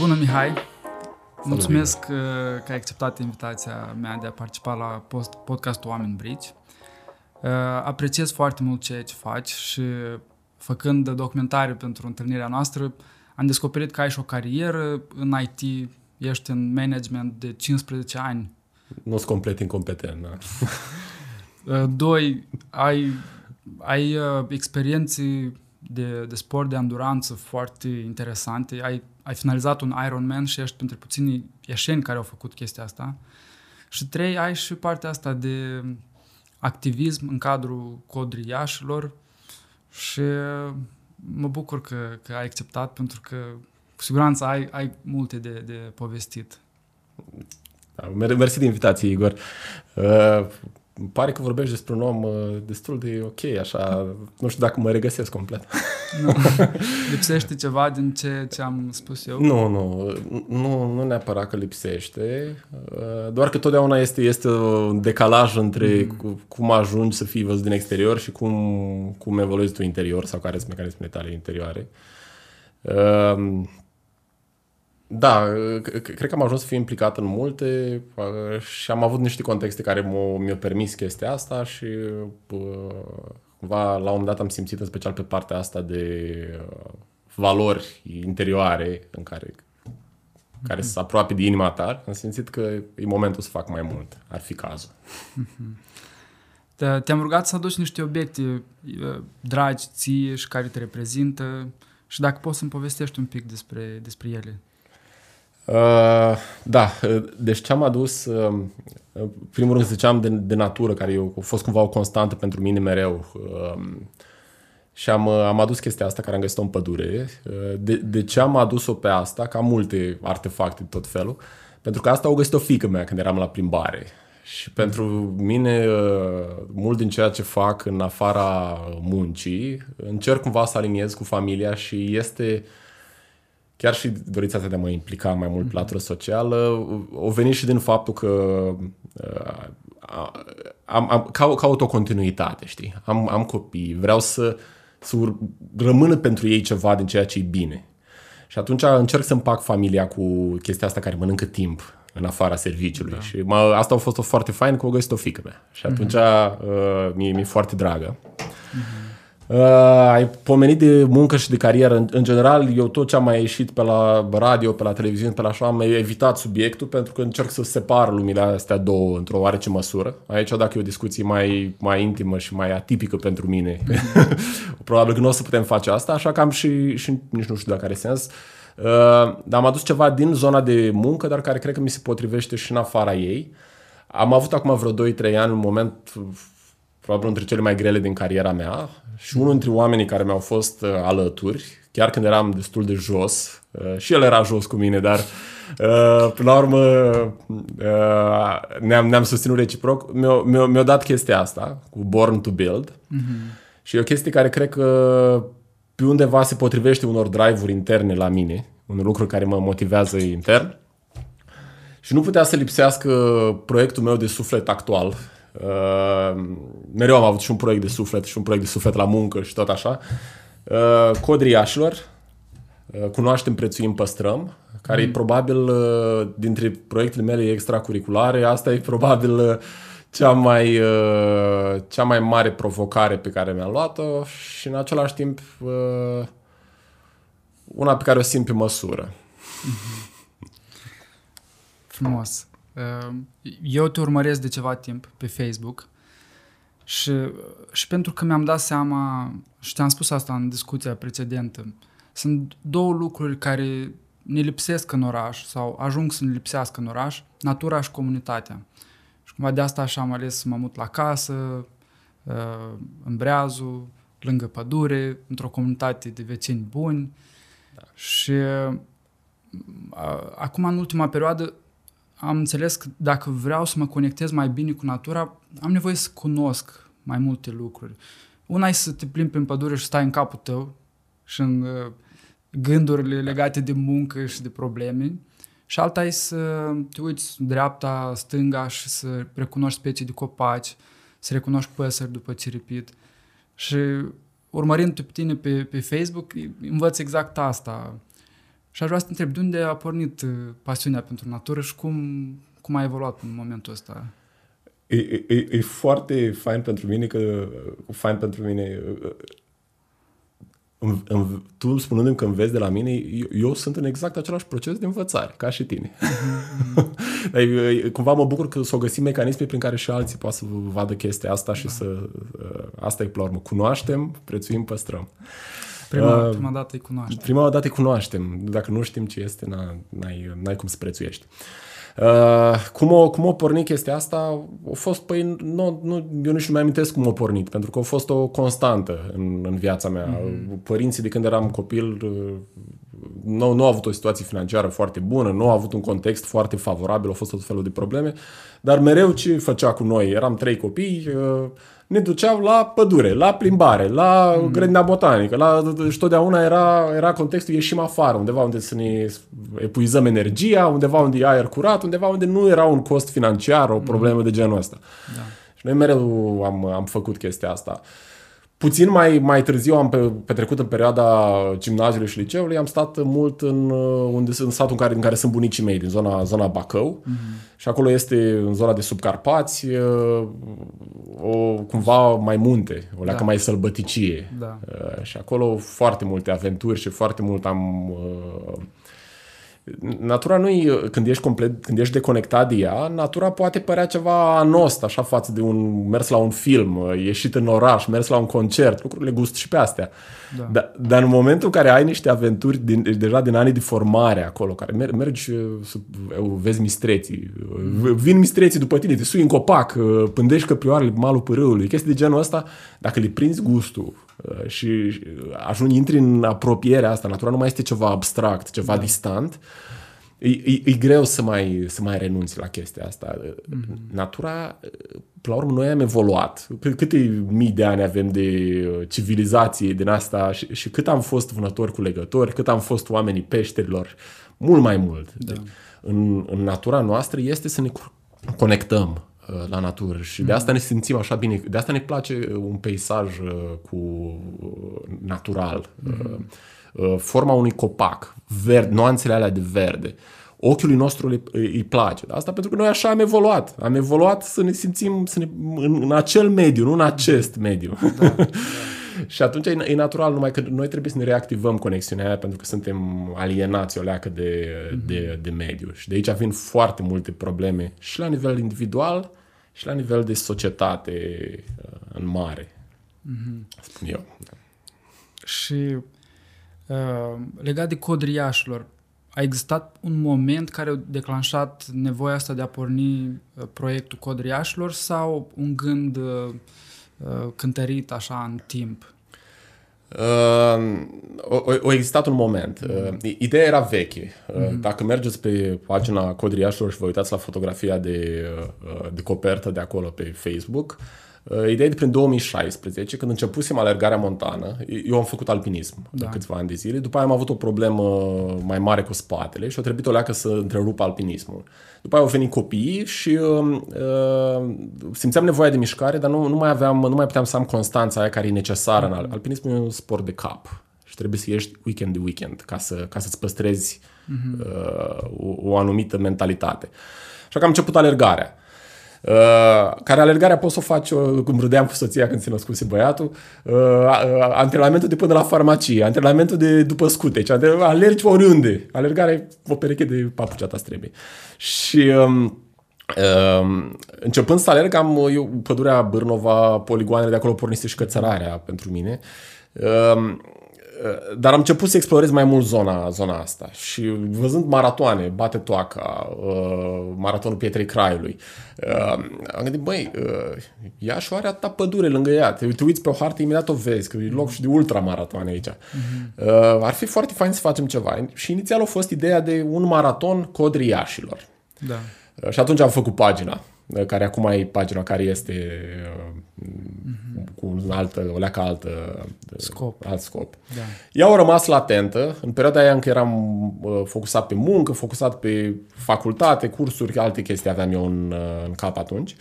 Bună, Mihai! Mulțumesc uh, că ai acceptat invitația mea de a participa la post, podcastul Oameni Brici. Uh, apreciez foarte mult ceea ce faci și făcând documentare pentru întâlnirea noastră, am descoperit că ai și o carieră în IT, ești în management de 15 ani. Nu sunt complet incompetent, da. Uh, doi, ai, ai experiențe de, de sport de anduranță foarte interesante. Ai, ai finalizat un Ironman și ești printre puținii ieșeni care au făcut chestia asta. Și trei, ai și partea asta de activism în cadrul codriașilor și mă bucur că, că ai acceptat pentru că cu siguranță ai, ai multe de, de povestit. Da, mersi de invitație, Igor. Uh, îmi pare că vorbești despre un om uh, destul de ok, așa, nu știu dacă mă regăsesc complet. Nu. Lipsește ceva din ce, ce am spus eu? Nu, nu, nu, nu neapărat că lipsește, uh, doar că totdeauna este, este un decalaj între mm. cum ajungi să fii văzut din exterior și cum, cum evoluezi tu interior sau care sunt mecanismele tale interioare. Uh, da, cred că am ajuns să fiu implicat în multe și am avut niște contexte care mi-au permis chestia asta și cumva la un moment dat am simțit în special pe partea asta de valori interioare în care care mm-hmm. să aproape de inima ta, am simțit că e momentul să fac mai mult. Ar fi cazul. Mm-hmm. Te-am rugat să aduci niște obiecte dragi ție și care te reprezintă și dacă poți să-mi povestești un pic despre, despre ele. Uh, da, deci ce am adus, uh, primul rând ziceam de, de natură, care eu, a fost cumva o constantă pentru mine mereu. Uh, și am, uh, am adus chestia asta care am găsit-o în pădure. Uh, de, de ce am adus-o pe asta? Ca multe artefacte tot felul. Pentru că asta o găsit o fică mea când eram la plimbare. Și pentru mine, uh, mult din ceea ce fac în afara muncii, încerc cumva să aliniez cu familia și este uh, chiar și dorința asta de a mă implica mai mult pe mhm. latură socială, o venit și din faptul că uh, am, am, caut o continuitate, știi? Am, am copii, vreau să, să rămână pentru ei ceva din ceea ce e bine. Și atunci încerc să împac familia cu chestia asta care mănâncă timp în afara serviciului. Da. Și mă, asta a fost o foarte fain că o găsit o fică mea. Și atunci uh-huh. uh, mi-e, mi-e foarte dragă. Uh-huh. Uh, ai pomenit de muncă și de carieră. În, în general, eu tot ce am mai ieșit pe la radio, pe la televiziune, pe la așa, am evitat subiectul pentru că încerc să separ lumile astea două într-o oarece măsură. Aici, dacă e o discuție mai, mai intimă și mai atipică pentru mine, probabil că nu o să putem face asta, așa că am și, și nici nu știu dacă are sens. Uh, dar am adus ceva din zona de muncă, dar care cred că mi se potrivește și în afara ei. Am avut acum vreo 2-3 ani un moment probabil între cele mai grele din cariera mea și unul dintre oamenii care mi-au fost uh, alături, chiar când eram destul de jos, uh, și el era jos cu mine, dar uh, până la urmă uh, ne-am, ne-am susținut reciproc, mi-a, mi-a, mi-a dat chestia asta, cu Born to Build, mm-hmm. și e o chestie care cred că pe undeva se potrivește unor drive-uri interne la mine, un lucru care mă motivează intern. Și nu putea să lipsească proiectul meu de suflet actual, Uh, mereu am avut și un proiect de suflet și un proiect de suflet la muncă și tot așa. Uh, Codriașilor, uh, cunoaștem, prețuim, păstrăm, care mm. e probabil uh, dintre proiectele mele extracurriculare, asta e probabil uh, cea mai, uh, cea mai mare provocare pe care mi-am luat-o și în același timp uh, una pe care o simt pe măsură. Frumos. Ehm, eu te urmăresc de ceva timp pe Facebook și, și pentru că mi-am dat seama, și te-am spus asta în discuția precedentă, sunt două lucruri care ne lipsesc în oraș sau ajung să ne lipsească în oraș, natura și comunitatea. Și cumva de asta așa am ales să mă mut la casă, ehm, în Breazu, lângă pădure, într-o comunitate de vecini buni. Da. Și acum, în ultima perioadă, am înțeles că dacă vreau să mă conectez mai bine cu natura, am nevoie să cunosc mai multe lucruri. Una e să te plimbi prin pădure și stai în capul tău și în uh, gândurile legate de muncă și de probleme. Și alta e să te uiți dreapta, stânga și să recunoști specii de copaci, să recunoști păsări după ce repit. Și urmărind pe tine pe, pe Facebook, învăț exact asta. Și aș vrea să te întreb, de unde a pornit uh, pasiunea pentru natură și cum, cum a evoluat în momentul ăsta? E, e, e foarte fain pentru mine că, fain pentru mine, în, în, tu spunându-mi că înveți de la mine, eu, eu sunt în exact același proces de învățare, ca și tine. Mm-hmm. cumva mă bucur că s-o găsim mecanisme prin care și alții poate să vadă chestia asta și da. să... Asta e, pe la urmă, cunoaștem, prețuim, păstrăm. Prima, uh, prima dată îi cunoaștem. Prima dată îi cunoaștem. Dacă nu știm ce este, n-ai, n-ai cum să prețuiești. Uh, cum, o, cum o porni chestia asta? A fost, păi, nu, nu, eu nici nu mai amintesc cum a pornit, pentru că a fost o constantă în, în viața mea. Mm-hmm. Părinții de când eram copil uh, nu, nu au avut o situație financiară foarte bună, nu au avut un context foarte favorabil, au fost tot felul de probleme, dar mereu ce făcea cu noi? Eram trei copii, uh, ne duceau la pădure, la plimbare, la mm. grădina botanică, la, și totdeauna era, era contextul ieșim afară, undeva unde să ne epuizăm energia, undeva unde e aer curat, undeva unde nu era un cost financiar, o problemă mm. de genul ăsta. Da. Și noi mereu am, am făcut chestia asta. Uh, Puțin mai, mai târziu am pe, petrecut în perioada gimnaziului și liceului, am stat mult în, uh, unde, în satul în care, în care sunt bunicii mei, din zona, zona Bacău. Mm-hmm. Și acolo este în zona de subcarpați, uh, o, cumva mai munte, o leacă da. mai sălbăticie. Da. Uh, și acolo foarte multe aventuri și foarte mult am Natura nu când ești complet, când ești deconectat de ea, natura poate părea ceva anost, așa față de un mers la un film, ieșit în oraș, mers la un concert, lucrurile gust și pe astea. Da. Dar, dar în momentul în care ai niște aventuri din, deja din anii de formare acolo, care mer- mergi, vezi mistreții, vin mistreții după tine, te sui în copac, pândești căprioarele pe malul pârâului, chestii de genul ăsta, dacă le prinzi gustul Uh, și ajungi, intri în apropierea asta, natura nu mai este ceva abstract, ceva da. distant, e, e, e greu să mai, să mai renunți la chestia asta. Mm-hmm. Natura, până la urmă, noi am evoluat. Câte mii de ani avem de civilizație din asta și, și cât am fost vânători cu legători, cât am fost oamenii peșterilor, mult mai mult. Da. În, în natura noastră este să ne conectăm Uh, la natură și de asta ne simțim așa bine, de asta ne place un peisaj uh, cu uh, natural, mm-hmm. forma unui copac, verde, nuanțele alea de verde. Ochiului nostru îi, îi place. Asta pentru că noi așa am evoluat. Am evoluat să ne simțim să ne, în, în acel mediu, nu în acest mediu. Da, da. și atunci e, e natural numai că noi trebuie să ne reactivăm conexiunea aia pentru că suntem alienați o leacă de, mm-hmm. de, de mediu. Și de aici vin foarte multe probleme și la nivel individual și la nivel de societate uh, în mare, mm-hmm. spun eu. Și uh, legat de codriașilor, a existat un moment care a declanșat nevoia asta de a porni uh, proiectul codriașilor sau un gând uh, uh cântărit așa în timp? Uh, o, existat un moment. Uh, ideea era veche. Uh, mm-hmm. Dacă mergeți pe pagina Codriașilor și vă uitați la fotografia de, uh, de copertă de acolo pe Facebook, uh, ideea e de prin 2016, când începusem alergarea montană. Eu am făcut alpinism da. câțiva ani de zile. După aia am avut o problemă mai mare cu spatele și a trebuit o leacă să întrerup alpinismul. După aia au venit copiii și uh, uh, simțeam nevoia de mișcare, dar nu, nu, mai aveam, nu mai puteam să am constanța aia care e necesară în alpinismul e un sport de cap și trebuie să ieși weekend de weekend ca, să, ca să-ți păstrezi uh-huh. uh, o, o anumită mentalitate. Așa că am început alergarea. Uh, care alergarea poți să o faci, uh, cum râdeam cu soția când se născuse băiatul, uh, uh, antrenamentul de până la farmacie, antrenamentul de după scuteci, alergi oriunde. Alergarea e o pereche de papucea ta trebuie. Și um, Uh, începând să alerg, am eu, pădurea Bârnova, poligoanele de acolo pornise și cățărarea pentru mine. Uh, Eh, dar am început să explorez mai mult zona, zona asta și văzând maratoane, bate toaca, uh, maratonul Pietrei Craiului, uh, am gândit, băi, uh, Iași are atâta pădure lângă ea, te, te uiți pe o hartă, imediat o vezi, că e loc și de ultramaratoane aici. Uh-huh. Uh, ar fi foarte fain să facem ceva. Și inițial a fost ideea de un maraton Codri Iașilor. Da. Uh, și atunci am făcut pagina care acum e pagina care este mm-hmm. cu un altă, o leacă altă scop. alt scop. Da. Ea au rămas latentă. În perioada aia încă eram uh, focusat pe muncă, focusat pe facultate, cursuri, alte chestii aveam eu în, uh, în cap atunci.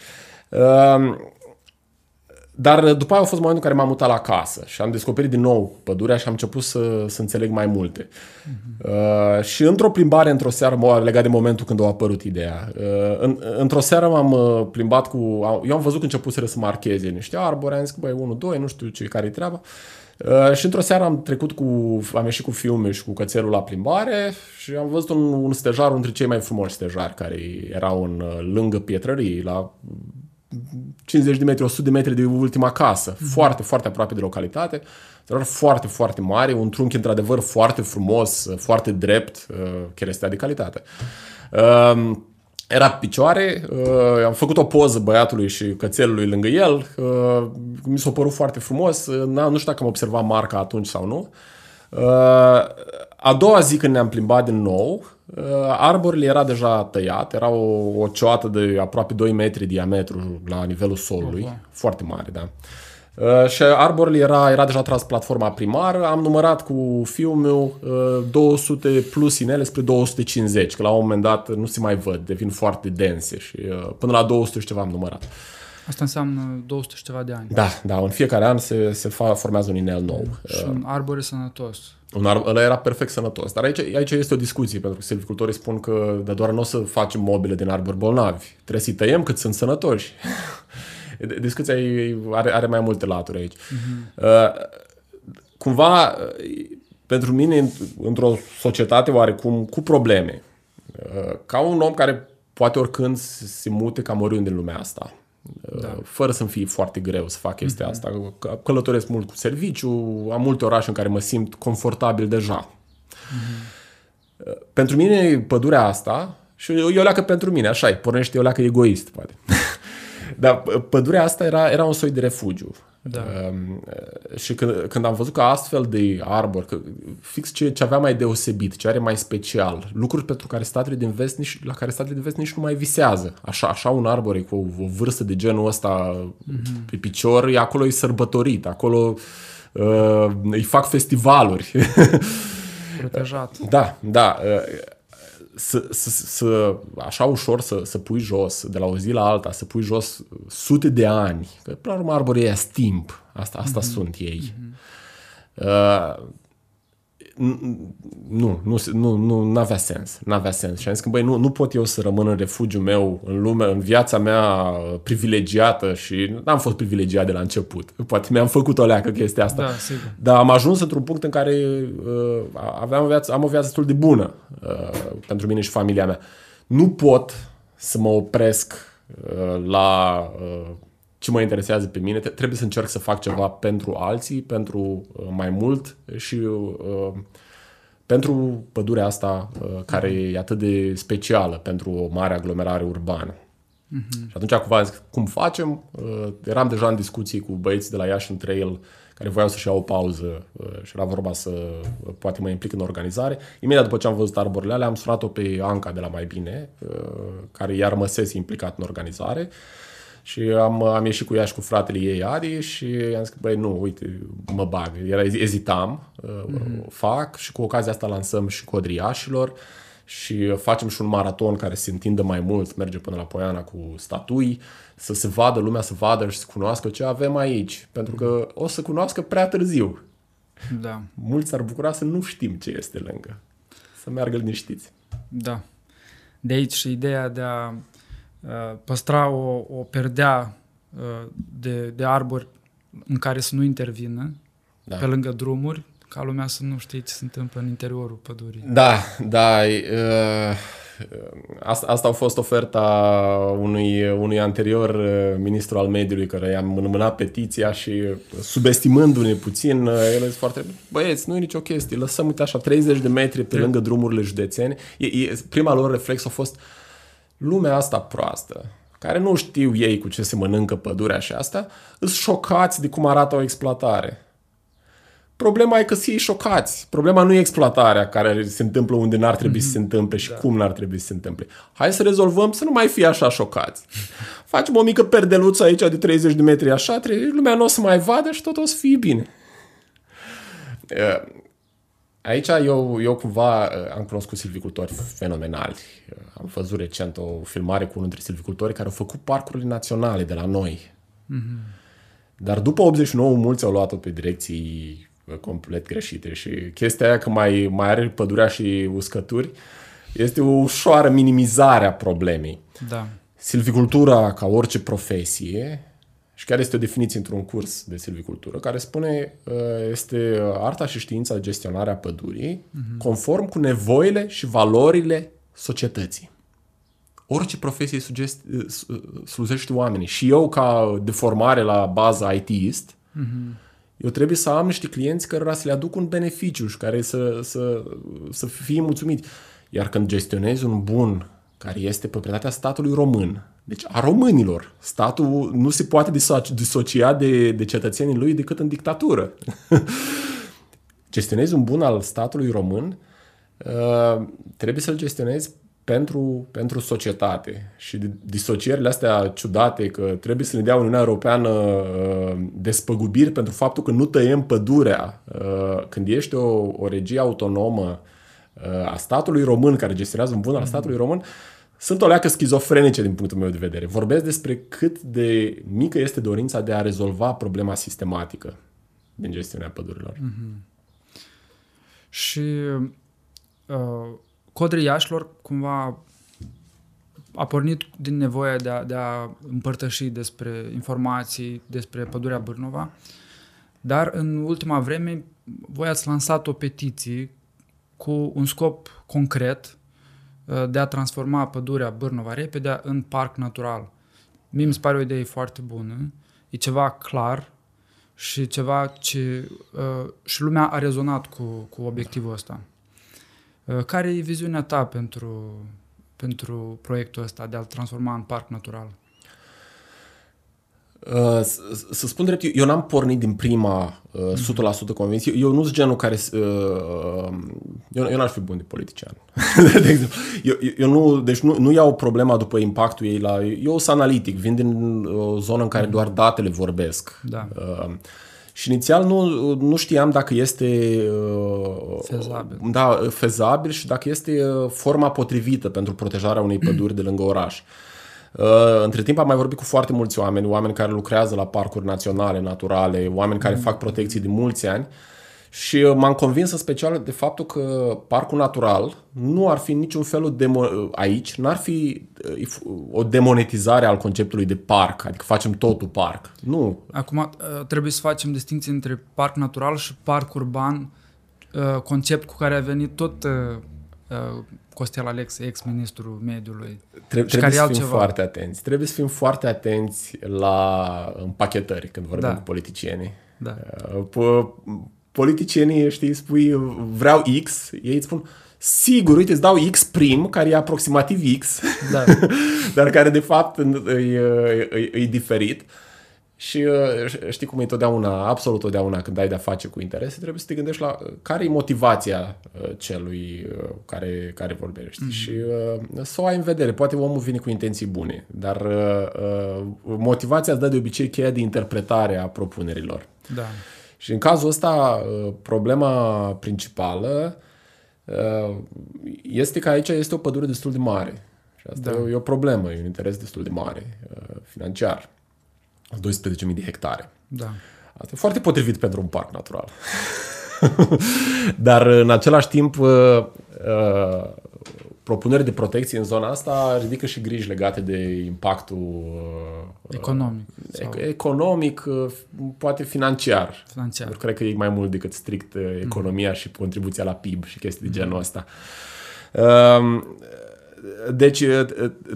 Uh, dar după aia a fost momentul în care m-am mutat la casă și am descoperit din nou pădurea și am început să, să înțeleg mai multe. Uh-huh. Uh, și într-o plimbare, într-o seară, mă legat de momentul când a apărut ideea, uh, în, într-o seară m-am uh, plimbat cu... Eu am văzut că începuseră să marcheze niște arbori, am zis că băi, 1, 2, nu știu ce care-i treaba. Uh, și într-o seară am trecut cu, am ieșit cu filme și cu cățelul la plimbare și am văzut un, un stejar, unul dintre cei mai frumoși stejari care erau în, uh, lângă pietrării, la 50 de metri, 100 de metri de ultima casă, mm-hmm. foarte, foarte aproape de localitate, dar foarte, foarte mare, un trunchi într-adevăr foarte frumos, foarte drept, uh, chiar este de calitate. Um, era pe picioare, uh, am făcut o poză băiatului și cățelului lângă el, uh, mi s-a părut foarte frumos, nu știu dacă am observat marca atunci sau nu. A doua zi când ne-am plimbat din nou, Uh, arborul era deja tăiat, era o, o cioată de aproape 2 metri diametru la nivelul solului, uh-huh. foarte mare, da. Uh, și arborul era, era deja tras platforma primară, am numărat cu fiul meu uh, 200 plus inele spre 250, că la un moment dat nu se mai văd, devin foarte dense și uh, până la 200 și ceva am numărat. Asta înseamnă 200 și ceva de ani. Da, da, în fiecare an se, se fa, formează un inel nou. Și un arbore sănătos. Un ar, ăla era perfect sănătos. Dar aici, aici este o discuție, pentru că silvicultorii spun că de doar nu o să facem mobile din arbori bolnavi. Trebuie să-i tăiem cât sunt sănătoși. Discuția are, are mai multe laturi aici. Uh-huh. Uh, cumva, pentru mine, într-o societate oarecum cu probleme, uh, ca un om care poate oricând se mute cam oriunde în lumea asta, da. fără să-mi fie foarte greu să fac chestia mm-hmm. asta. Călătoresc mult cu serviciu, am multe orașe în care mă simt confortabil deja. Mm-hmm. Pentru mine, pădurea asta, și eu, eu leacă pentru mine, așa e, pornește eu leacă egoist, poate. Dar pădurea asta era, era un soi de refugiu. Da. Um, și când, când am văzut că astfel de arbori, că fix ce, ce avea mai deosebit, ce are mai special, lucruri pentru care statele din vest nici, la care statele din vest nici nu mai visează. Așa, așa un arbore cu o, o vârstă de genul ăsta mm-hmm. pe picior, e acolo e sărbătorit, acolo uh, îi fac festivaluri. Protejat. da, da. Uh, să, să, să, așa ușor să, să pui jos, de la o zi la alta, să pui jos sute de ani, că până la urmă arborii timp, asta, asta mm-hmm. sunt ei. Mm-hmm. Uh, nu, nu, nu, nu avea sens. Nu avea sens. Și am zis că, băi, nu, nu pot eu să rămân în refugiul meu, în lume, în viața mea privilegiată și n-am fost privilegiat de la început. Poate mi-am făcut o leacă chestia asta. Da, sigur. Dar am ajuns într-un punct în care uh, aveam o viață, am o viață destul de bună uh, pentru mine și familia mea. Nu pot să mă opresc uh, la uh, ce mă interesează pe mine, trebuie să încerc să fac ceva pentru alții, pentru uh, mai mult și uh, pentru pădurea asta uh, care e atât de specială pentru o mare aglomerare urbană. Uh-huh. Și atunci cumva zic, cum facem? Uh, eram deja în discuții cu băieții de la Iași în Trail care voiau să-și iau o pauză uh, și era vorba să uh, poate mă implic în organizare. Imediat după ce am văzut arborile alea, am sunat-o pe Anca de la Mai Bine, uh, care iar măsese implicat în organizare. Și am, am ieșit cu ea și cu fratele ei, Adi, și i-am zis că, băi, nu, uite, mă bag. Era, ezitam, mm-hmm. fac și cu ocazia asta lansăm și codriașilor și facem și un maraton care se întinde mai mult, merge până la Poiana cu statui, să se vadă, lumea să vadă și să cunoască ce avem aici. Pentru că o să cunoască prea târziu. Da. Mulți s-ar bucura să nu știm ce este lângă. Să meargă liniștiți. Da. De aici și ideea de a Uh, păstra o, o perdea uh, de, de arbori în care să nu intervină, da. pe lângă drumuri, ca lumea să nu știe ce se întâmplă în interiorul pădurii. Da, da. Uh, asta, asta a fost oferta unui, unui anterior ministru al mediului care i-am înmânat petiția și subestimându-ne puțin, el a zis foarte băieți, nu e nicio chestie, lăsăm uite așa 30 de metri pe lângă drumurile județene. E, e, prima lor reflex a fost uh, lumea asta proastă, care nu știu ei cu ce se mănâncă pădurea și asta, îs șocați de cum arată o exploatare. Problema e că sunt ei șocați. Problema nu e exploatarea care se întâmplă unde n-ar trebui mm-hmm. să se mhm. întâmple și da. cum n-ar trebui să se întâmple. Hai să rezolvăm să nu mai fie așa șocați. Facem o mică perdeluță aici de 30 de metri așa, lumea nu o să mai vadă și tot o să fie bine. Aici eu, eu cumva uh, am cunoscut silvicultori fenomenali. Uh, am văzut recent o filmare cu unul dintre silvicultori care au făcut parcurile naționale de la noi. Mm-hmm. Dar după 89 mulți au luat-o pe direcții complet greșite și chestia aia că mai, mai are pădurea și uscături este o ușoară minimizare a problemei. Da. Silvicultura, ca orice profesie, și care este o definiție într-un curs de silvicultură, care spune uh, este arta și știința de gestionare a pădurii, uh-huh. conform cu nevoile și valorile societății. Orice profesie sugest, uh, slujește oamenii. Și eu, ca de formare la bază ITist, uh-huh. eu trebuie să am niște clienți care să le aduc un beneficiu și care să, să, să fie mulțumiți. Iar când gestionezi un bun care este proprietatea statului român, deci a românilor. Statul nu se poate disocia de, de cetățenii lui decât în dictatură. gestionezi un bun al statului român, uh, trebuie să-l gestionezi pentru, pentru societate. Și disocierile astea ciudate că trebuie să ne dea Uniunea Europeană uh, despăgubiri pentru faptul că nu tăiem pădurea uh, când ești o, o regie autonomă a statului român care gestionează un bun al statului român, sunt o leacă schizofrenice din punctul meu de vedere. Vorbesc despre cât de mică este dorința de a rezolva problema sistematică din gestiunea pădurilor. Mm-hmm. Și uh, Codrii Iașilor cumva a pornit din nevoia de a, de a împărtăși despre informații despre pădurea Bârnova, dar în ultima vreme voi ați lansat o petiție cu un scop concret Uh, de a transforma pădurea Bârnova Repede în parc natural. Mie mi se pare o idee foarte bună, e ceva clar și ceva ce uh, și lumea a rezonat cu, cu obiectivul ăsta. Uh, care e viziunea ta pentru, pentru proiectul ăsta de a-l transforma în parc natural? Uh, să spun drept, eu n-am pornit din prima uh, 100% convins. Eu, eu nu sunt genul care... Uh, eu, eu n-aș fi bun de politician. de exemplu. Eu, eu nu, deci nu, nu iau problema după impactul ei la... Eu sunt analitic, vin din o zonă în care doar datele vorbesc. Da. Uh, și inițial nu, nu știam dacă este uh, fezabil. Da, fezabil și dacă este uh, forma potrivită pentru protejarea unei păduri de lângă oraș. Uh, Uh, între timp am mai vorbit cu foarte mulți oameni, oameni care lucrează la parcuri naționale, naturale, oameni care mm. fac protecții de mulți ani și uh, m-am convins în special de faptul că parcul natural nu ar fi niciun fel de demo- aici, n-ar fi uh, o demonetizare al conceptului de parc, adică facem totul parc. Nu. Acum trebuie să facem distinție între parc natural și parc urban, concept cu care a venit tot Costel Alex, ex-ministrul mediului. Trebuie, trebuie să fim foarte atenți. Trebuie să fim foarte atenți la împachetări când vorbim da. cu politicienii. Da. Uh, politicienii, știi, spui vreau X, ei îți spun sigur, uite, îți dau X prim, care e aproximativ X, da. dar care de fapt e, e, e diferit. Uh, și uh, știi cum e totdeauna, absolut totdeauna când ai de-a face cu interese, trebuie să te gândești la uh, care e motivația uh, celui care, care vorbești mm-hmm. și să o ai în vedere. Poate omul vine cu intenții bune, dar motivația îți dă de obicei cheia de interpretare a propunerilor. Da. Și în cazul ăsta, problema principală este că aici este o pădure destul de mare. Și asta da. e o problemă, e un interes destul de mare financiar. 12.000 de hectare. Da. Asta e foarte potrivit pentru un parc natural. Dar în același timp uh, uh, propuneri de protecție în zona asta ridică și griji legate de impactul uh, economic. Sau... Economic, poate financiar. Financiar. Eu cred că e mai mult decât strict economia mm. și contribuția la PIB și chestii mm. de genul ăsta. Um, deci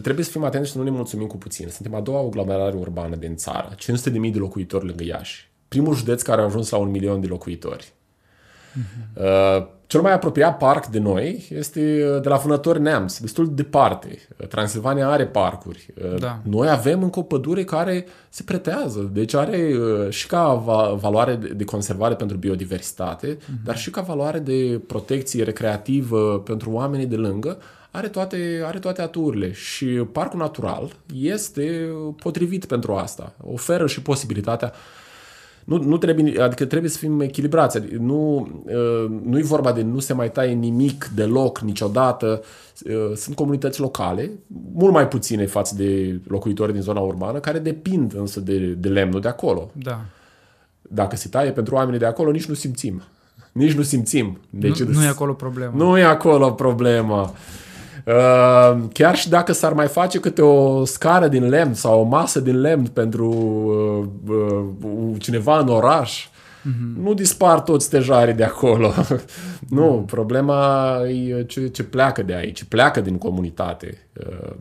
trebuie să fim atenți și să nu ne mulțumim cu puțin. Suntem a doua aglomerare urbană din țară, 500.000 de locuitori lângă Iași. Primul județ care a ajuns la un milion de locuitori. Uh-huh. Uh, cel mai apropiat parc de noi este de la Vânători Neamț, destul de departe. Transilvania are parcuri. Da. Noi avem încă o pădure care se pretează, deci are și ca valoare de conservare pentru biodiversitate, uh-huh. dar și ca valoare de protecție recreativă pentru oamenii de lângă, are toate, are toate aturile și parcul natural este potrivit pentru asta. Oferă și posibilitatea Nu, nu trebuie, adică trebuie să fim echilibrați. Adică nu, uh, nu e vorba de nu se mai taie nimic deloc, niciodată. Uh, sunt comunități locale, mult mai puține față de locuitori din zona urbană, care depind însă de, de lemnul de acolo. Da. Dacă se taie pentru oamenii de acolo, nici nu simțim. Nici nu simțim. Deci, nu, nu e acolo problema. Nu e acolo problema. Uh, chiar și dacă s-ar mai face câte o scară din lemn sau o masă din lemn pentru uh, uh, cineva în oraș, uh-huh. nu dispar toți stejarii de acolo. nu, problema e ce, ce pleacă de aici, ce pleacă din comunitate. Uh,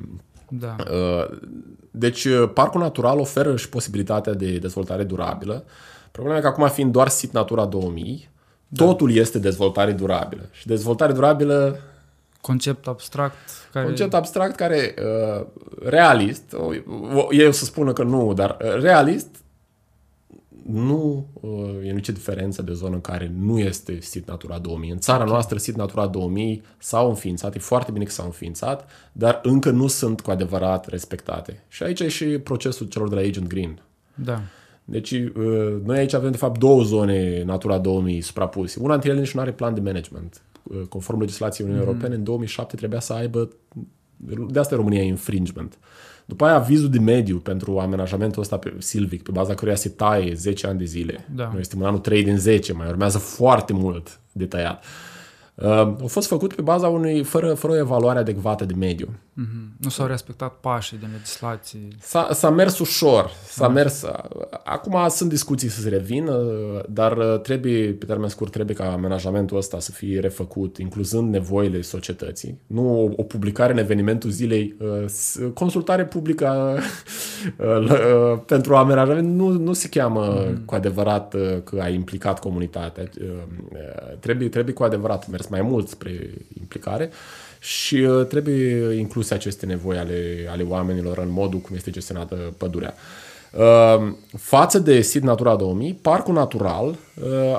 da. Uh, deci, uh, parcul natural oferă și posibilitatea de dezvoltare durabilă. Problema e că acum fiind doar sit Natura 2000, da. totul este dezvoltare durabilă. Și dezvoltare durabilă Concept abstract care... Concept abstract care, uh, realist, eu să spună că nu, dar uh, realist, nu uh, e nicio diferență de zonă în care nu este SIT Natura 2000. În țara okay. noastră, SIT Natura 2000 s-au înființat, e foarte bine că s-au înființat, dar încă nu sunt cu adevărat respectate. Și aici e și procesul celor de la Agent Green. Da. Deci, uh, noi aici avem, de fapt, două zone Natura 2000 suprapuse. Una dintre ele nici nu are plan de management. Uh, conform legislației Uniunii mm-hmm. Europene, în 2007 trebuia să aibă, de asta România e infringement. După aia avizul de mediu pentru amenajamentul ăsta pe Silvic, pe baza căruia se taie 10 ani de zile. Da. Noi suntem în anul 3 din 10, mai urmează foarte mult detaliat. Uh, Uh, au fost făcut pe baza unui, fără, fără o evaluare adecvată de mediu. Mm-hmm. Nu s-au respectat pașii din legislație. S-a, s-a mers ușor. S-a mm. mers. Acum sunt discuții să se revină, dar trebuie, pe termen scurt, trebuie ca amenajamentul ăsta să fie refăcut, incluzând nevoile societății. Nu o, o publicare în evenimentul zilei, uh, consultare publică uh, pentru amenajament nu, nu se cheamă mm. cu adevărat că a implicat comunitatea. Trebuie, trebuie cu adevărat mers mai mult spre implicare și uh, trebuie incluse aceste nevoi ale, ale oamenilor în modul cum este gestionată pădurea. Uh, față de SID Natura 2000, Parcul Natural uh,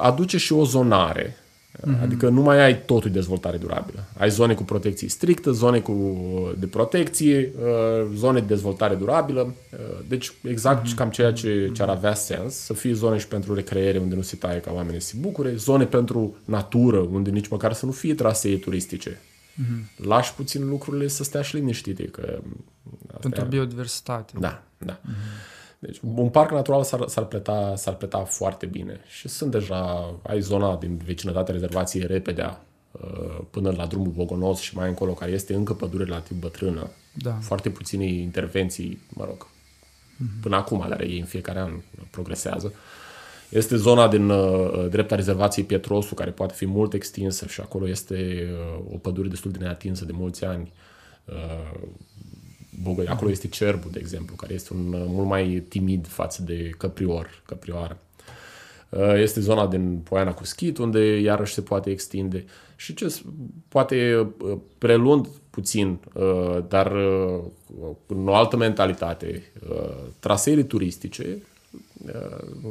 aduce și o zonare Mm-hmm. Adică nu mai ai totul dezvoltare durabilă. Ai zone cu protecție strictă, zone cu, de protecție, uh, zone de dezvoltare durabilă. Uh, deci exact mm-hmm. cam ceea ce, ce ar avea sens. Să fie zone și pentru recreere unde nu se taie ca oamenii să se bucure, zone pentru natură unde nici măcar să nu fie trasee turistice. Mm-hmm. Lași puțin lucrurile să stea și liniștite. Că pentru biodiversitate. Da, da. Mm-hmm. Deci un parc natural s-ar, s-ar, pleta, s-ar pleta foarte bine. Și sunt deja, ai zona din vecinătatea rezervației Repedea, uh, până la drumul Bogonos și mai încolo, care este încă pădure relativ bătrână. Da. Foarte puține intervenții, mă rog, mm-hmm. până acum le are ei în fiecare an, progresează. Este zona din uh, dreapta rezervației Pietrosu, care poate fi mult extinsă și acolo este uh, o pădure destul de neatinsă de mulți ani. Uh, Bugă, acolo este cerbul, de exemplu, care este un uh, mult mai timid față de căprior, căprioară. Uh, este zona din Poiana cu Schit, unde iarăși se poate extinde și ce poate uh, prelund puțin, dar în o altă mentalitate. Traseele turistice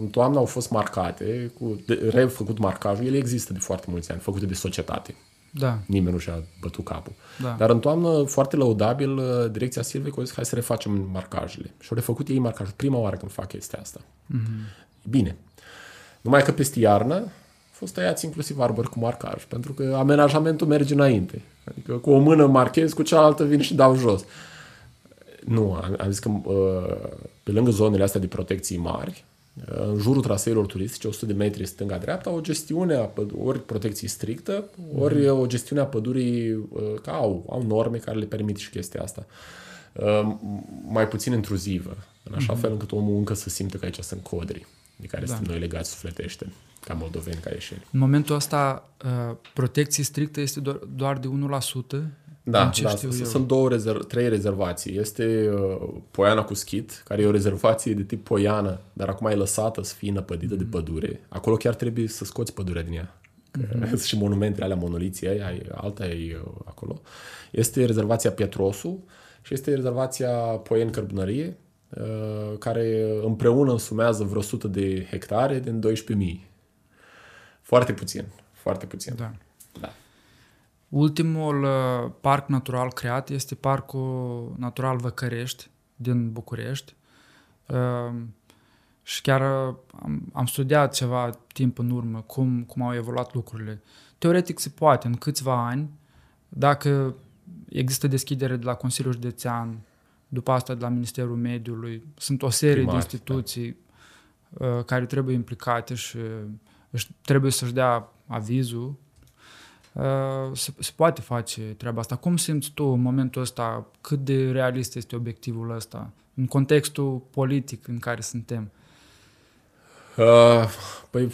în toamnă au fost marcate, cu refăcut marcajul, ele există de foarte mulți ani, făcute de societate. Da. Nimeni nu și-a bătut capul. Da. Dar în toamnă, foarte lăudabil, uh, direcția Silvei a zis, hai să refacem marcajele. Și au refăcut ei marcajul. Prima oară când fac chestia asta. Mm-hmm. Bine. Numai că peste iarnă a fost tăiați inclusiv arbori cu marcaj, pentru că amenajamentul merge înainte. Adică cu o mână marchez, cu cealaltă vin și dau jos. Nu, am, am zis că uh, pe lângă zonele astea de protecții mari, în jurul traseilor turistice, 100 de metri stânga-dreapta, o gestiune a păd- ori protecție strictă, ori mm. o gestiune a pădurii, uh, că au, au norme care le permit și chestia asta. Uh, mai puțin intruzivă, în așa mm-hmm. fel încât omul încă să simtă că aici sunt codri de care da. suntem noi legați sufletește, ca moldoveni, ca ieșeni. În momentul ăsta, uh, protecție strictă este doar, doar de 1%? Da, da sunt două rezerv, trei rezervații. Este uh, Poiana cu Schit, care e o rezervație de tip Poiană, dar acum e lăsată să fie năpădită mm-hmm. de pădure. Acolo chiar trebuie să scoți pădurea din ea. Mm-hmm. Sunt și monumentele alea monoliții, ai, alta e uh, acolo. Este rezervația Pietrosu și este rezervația Poieni Cărbunărie, uh, care împreună însumează vreo 100 de hectare din 12.000. Foarte puțin, foarte puțin. Da. da. Ultimul uh, parc natural creat este Parcul Natural Văcărești din București. Uh, și chiar uh, am, am studiat ceva timp în urmă cum, cum au evoluat lucrurile. Teoretic se poate în câțiva ani, dacă există deschidere de la Consiliul Județean, după asta de la Ministerul Mediului, sunt o serie Primari, de instituții da. care trebuie implicate și își, trebuie să-și dea avizul, se, se poate face treaba asta. Cum simți tu în momentul ăsta, cât de realist este obiectivul ăsta, în contextul politic în care suntem? Uh, păi, uh,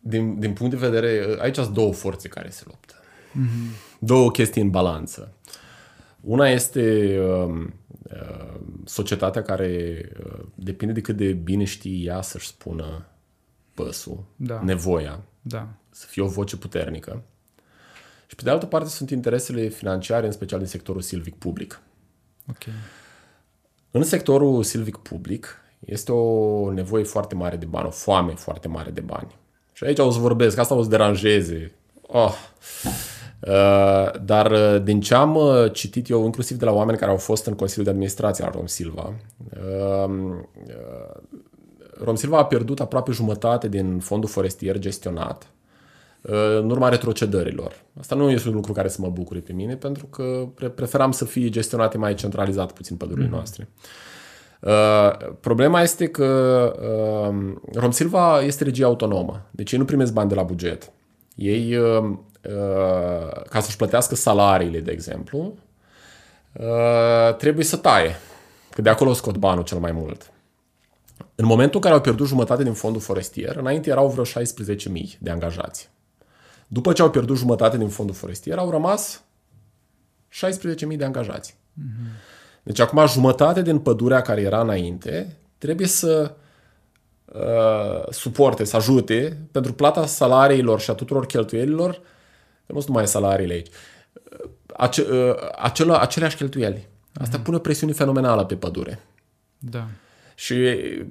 din, din punct de vedere, aici sunt două forțe care se luptă. Mm-hmm. Două chestii în balanță. Una este uh, uh, societatea care uh, depinde de cât de bine știe ea să-și spună păsul, da. nevoia, da. să fie o voce puternică. Și pe de altă parte sunt interesele financiare, în special din sectorul silvic public. Okay. În sectorul silvic public este o nevoie foarte mare de bani, o foame foarte mare de bani. Și aici o să vorbesc, asta o să deranjeze. Oh. Uh, dar uh, din ce am uh, citit eu, inclusiv de la oameni care au fost în Consiliul de Administrație al Rom Silva, uh, Rom Silva a pierdut aproape jumătate din fondul forestier gestionat uh, în urma retrocedărilor. Asta nu este un lucru care să mă bucure pe mine, pentru că preferam să fie gestionate mai centralizat puțin pădurile mm-hmm. noastre. Uh, problema este că uh, Rom Silva este regie autonomă, deci ei nu primesc bani de la buget. Ei, uh, uh, ca să-și plătească salariile, de exemplu, uh, trebuie să taie, că de acolo scot banul cel mai mult. În momentul în care au pierdut jumătate din fondul forestier, înainte erau vreo 16.000 de angajați. După ce au pierdut jumătate din fondul forestier, au rămas 16.000 de angajați. Mm-hmm. Deci acum jumătate din pădurea care era înainte trebuie să uh, suporte, să ajute pentru plata salariilor și a tuturor cheltuielilor, că nu sunt numai salariile aici, ace, uh, acela, aceleași cheltuieli. Asta mm-hmm. pune presiune fenomenală pe pădure. Da. Și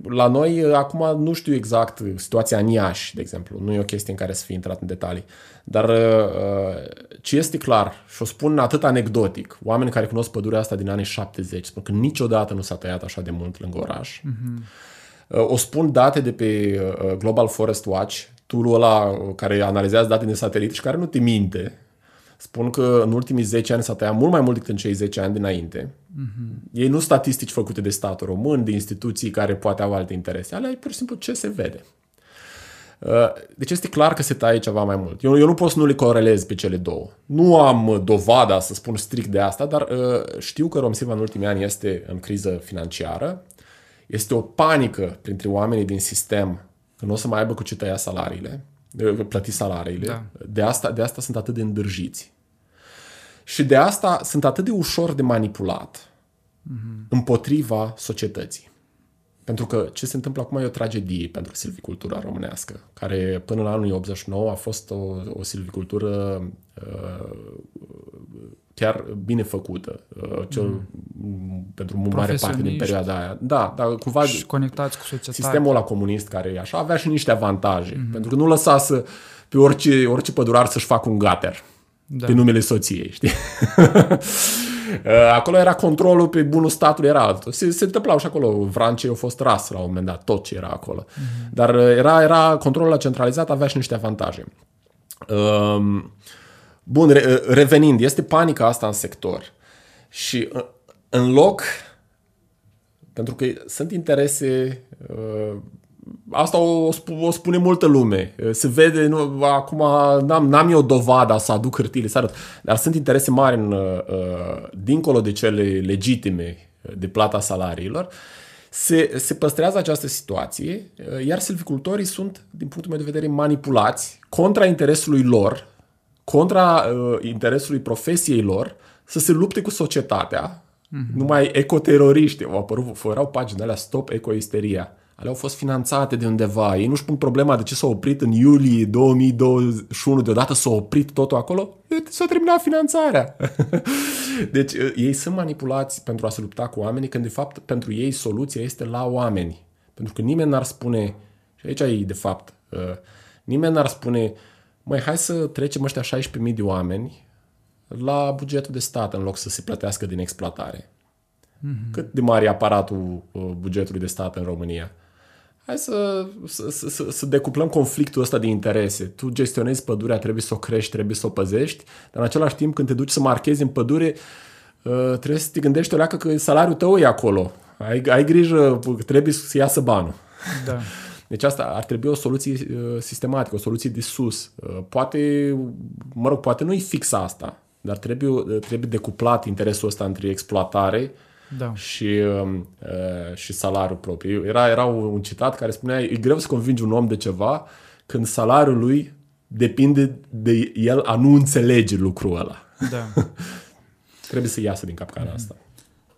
la noi, acum nu știu exact situația în Iași, de exemplu, nu e o chestie în care să fie intrat în detalii, dar uh, ce este clar, și o spun atât anecdotic, oameni care cunosc pădurea asta din anii 70 spun că niciodată nu s-a tăiat așa de mult lângă oraș. Uh-huh. O spun date de pe uh, Global Forest Watch, tool ăla care analizează date din satelit și care nu te minte, spun că în ultimii 10 ani s-a tăiat mult mai mult decât în cei 10 ani dinainte. Uh-huh. Ei nu statistici făcute de statul român, de instituții care poate au alte interese. Alea e pur și simplu ce se vede. Uh, deci este clar că se taie ceva mai mult. Eu, eu nu pot să nu le corelez pe cele două. Nu am dovada să spun strict de asta, dar uh, știu că Romsilva în ultimii ani este în criză financiară. Este o panică printre oamenii din sistem că nu o să mai aibă cu ce tăia salariile plăti salariile. Da. De, asta, de asta sunt atât de îndârjiți. Și de asta sunt atât de ușor de manipulat mm-hmm. împotriva societății. Pentru că ce se întâmplă acum e o tragedie pentru silvicultura românească, care până la anul 89 a fost o, o silvicultură uh, chiar bine făcută, uh, cel, mm. pentru o mare parte din perioada aia. Da, dar cumva și conectați cu societatea. Sistemul ăla comunist care e așa avea și niște avantaje, mm-hmm. pentru că nu lăsa să pe orice, orice pădurar să-și facă un gater da. pe numele soției, știi? acolo era controlul pe bunul statului, era altul. Se, se întâmplau și acolo, Vrancei au fost ras la un moment dat, tot ce era acolo. Mm-hmm. Dar era, era controlul centralizat, avea și niște avantaje. Um, Bun, re- revenind, este panica asta în sector. Și uh, în loc, pentru că sunt interese, uh, asta o, o spune multă lume, uh, se vede, nu, acum n-am, n-am eu dovada să aduc hârtiile, să arăt, dar sunt interese mari în, dincolo de cele legitime de plata salariilor, se, se păstrează această situație, iar silvicultorii sunt, din punctul meu de vedere, manipulați contra interesului lor, contra uh, interesului profesiei lor să se lupte cu societatea. Mm-hmm. Numai ecoteroriști au apărut, erau paginile alea Stop Ecoisteria. Ale au fost finanțate de undeva. Ei nu-și pun problema de ce s-a oprit în iulie 2021, deodată s-a oprit totul acolo. S-a terminat finanțarea. deci uh, ei sunt manipulați pentru a se lupta cu oamenii, când de fapt pentru ei soluția este la oameni. Pentru că nimeni n-ar spune, și aici e de fapt, uh, nimeni n-ar spune, măi, hai să trecem ăștia 16.000 de oameni la bugetul de stat în loc să se plătească din exploatare. Mm-hmm. Cât de mare e aparatul uh, bugetului de stat în România? Hai să, să, să, să decuplăm conflictul ăsta de interese. Tu gestionezi pădurea, trebuie să o crești, trebuie să o păzești, dar în același timp când te duci să marchezi în pădure, uh, trebuie să te gândești o leacă că salariul tău e acolo. Ai, ai grijă, trebuie să iasă banul. Da. Deci asta ar trebui o soluție uh, sistematică, o soluție de sus. Uh, poate, mă rog, poate nu e fix asta, dar trebuie, uh, trebuie decuplat interesul ăsta între exploatare da. și, um, uh, și salariul propriu. Era, era un citat care spunea, e greu să convingi un om de ceva când salariul lui depinde de el a nu înțelege lucrul ăla. Da. trebuie să iasă din capcana mm-hmm. asta.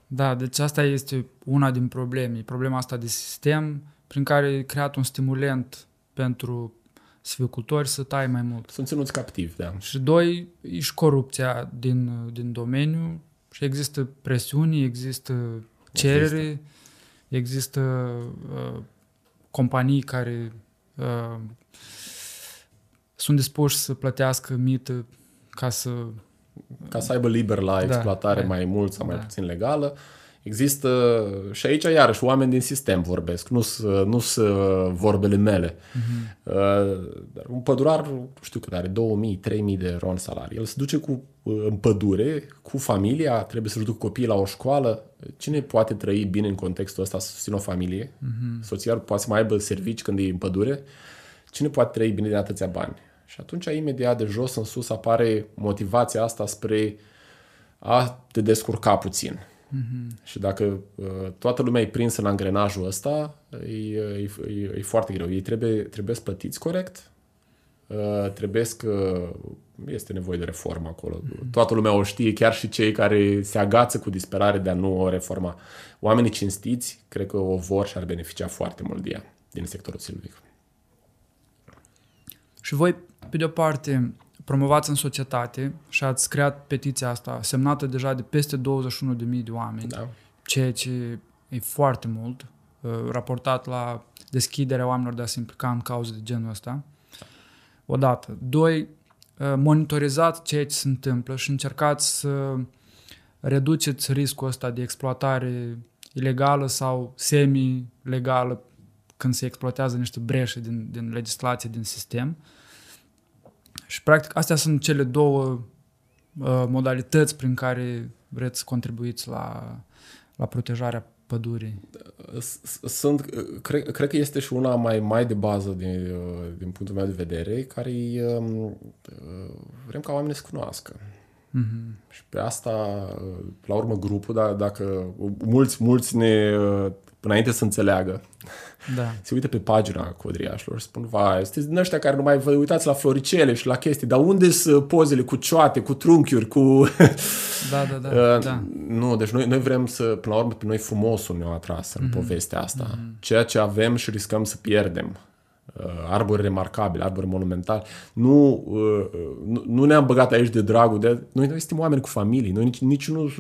Da, deci asta este una din probleme. Problema asta de sistem prin care e creat un stimulent pentru silvicultori să tai mai mult. Sunt ținuți captivi, da. Și doi, e și corupția din, din domeniu și există presiuni, există cerere, există, există uh, companii care uh, sunt dispuși să plătească mită ca să... Ca să aibă liber la da, exploatare da, mai mult sau mai da. puțin legală. Există și aici iarăși oameni din sistem vorbesc, nu sunt nu vorbele mele. Uh-huh. Dar un pădurar, știu cât are, 2000, 3000 de ron salarii. El se duce cu, în pădure, cu familia, trebuie să-și ducă copiii la o școală. Cine poate trăi bine în contextul ăsta să susțină o familie? Uh-huh. Soția poate să mai aibă servici când e în pădure. Cine poate trăi bine din atâția bani? Și atunci, imediat de jos în sus, apare motivația asta spre a te descurca puțin. Mm-hmm. Și dacă uh, toată lumea e prinsă în angrenajul ăsta, e, e, e, e foarte greu. Ei trebuie, trebuie să plătiți corect, uh, trebuie că este nevoie de reformă acolo. Mm-hmm. Toată lumea o știe, chiar și cei care se agață cu disperare de a nu o reforma. Oamenii cinstiți, cred că o vor și ar beneficia foarte mult de ea din sectorul silvic. Și voi, pe de o parte, promovați în societate și ați creat petiția asta semnată deja de peste 21.000 de oameni, da. ceea ce e foarte mult, uh, raportat la deschiderea oamenilor de a se implica în cauze de genul ăsta. Odată. Doi, uh, monitorizați ceea ce se întâmplă și încercați să reduceți riscul ăsta de exploatare ilegală sau semi-legală când se exploatează niște breșe din, din legislație, din sistem. Uh, și practic astea sunt cele două uh, modalități prin care vreți să contribuiți la, la protejarea pădurii. Sunt, cred, cred că este și una mai, mai de bază din, uh, din punctul meu de vedere, care e, um, uh, vrem ca oamenii să cunoască. Mm-hmm. Și pe asta, uh, la urmă, grupul, da, dacă mulți, mulți ne, înainte să înțeleagă, da. se uită pe pagina codriașilor și spun, vai, sunteți din ăștia care nu mai vă uitați la floricele și la chestii, dar unde sunt pozele cu cioate, cu trunchiuri, cu... Da, da, da. uh, da. Nu, deci noi, noi vrem să, până la urmă, pe noi frumosul ne-a atras în mm-hmm. povestea asta. Mm-hmm. Ceea ce avem și riscăm să pierdem. Uh, arbori remarcabili, arbori monumentali. Nu, uh, nu, nu ne-am băgat aici de dragul de... Noi, noi suntem oameni cu familii, noi nici, nici nu...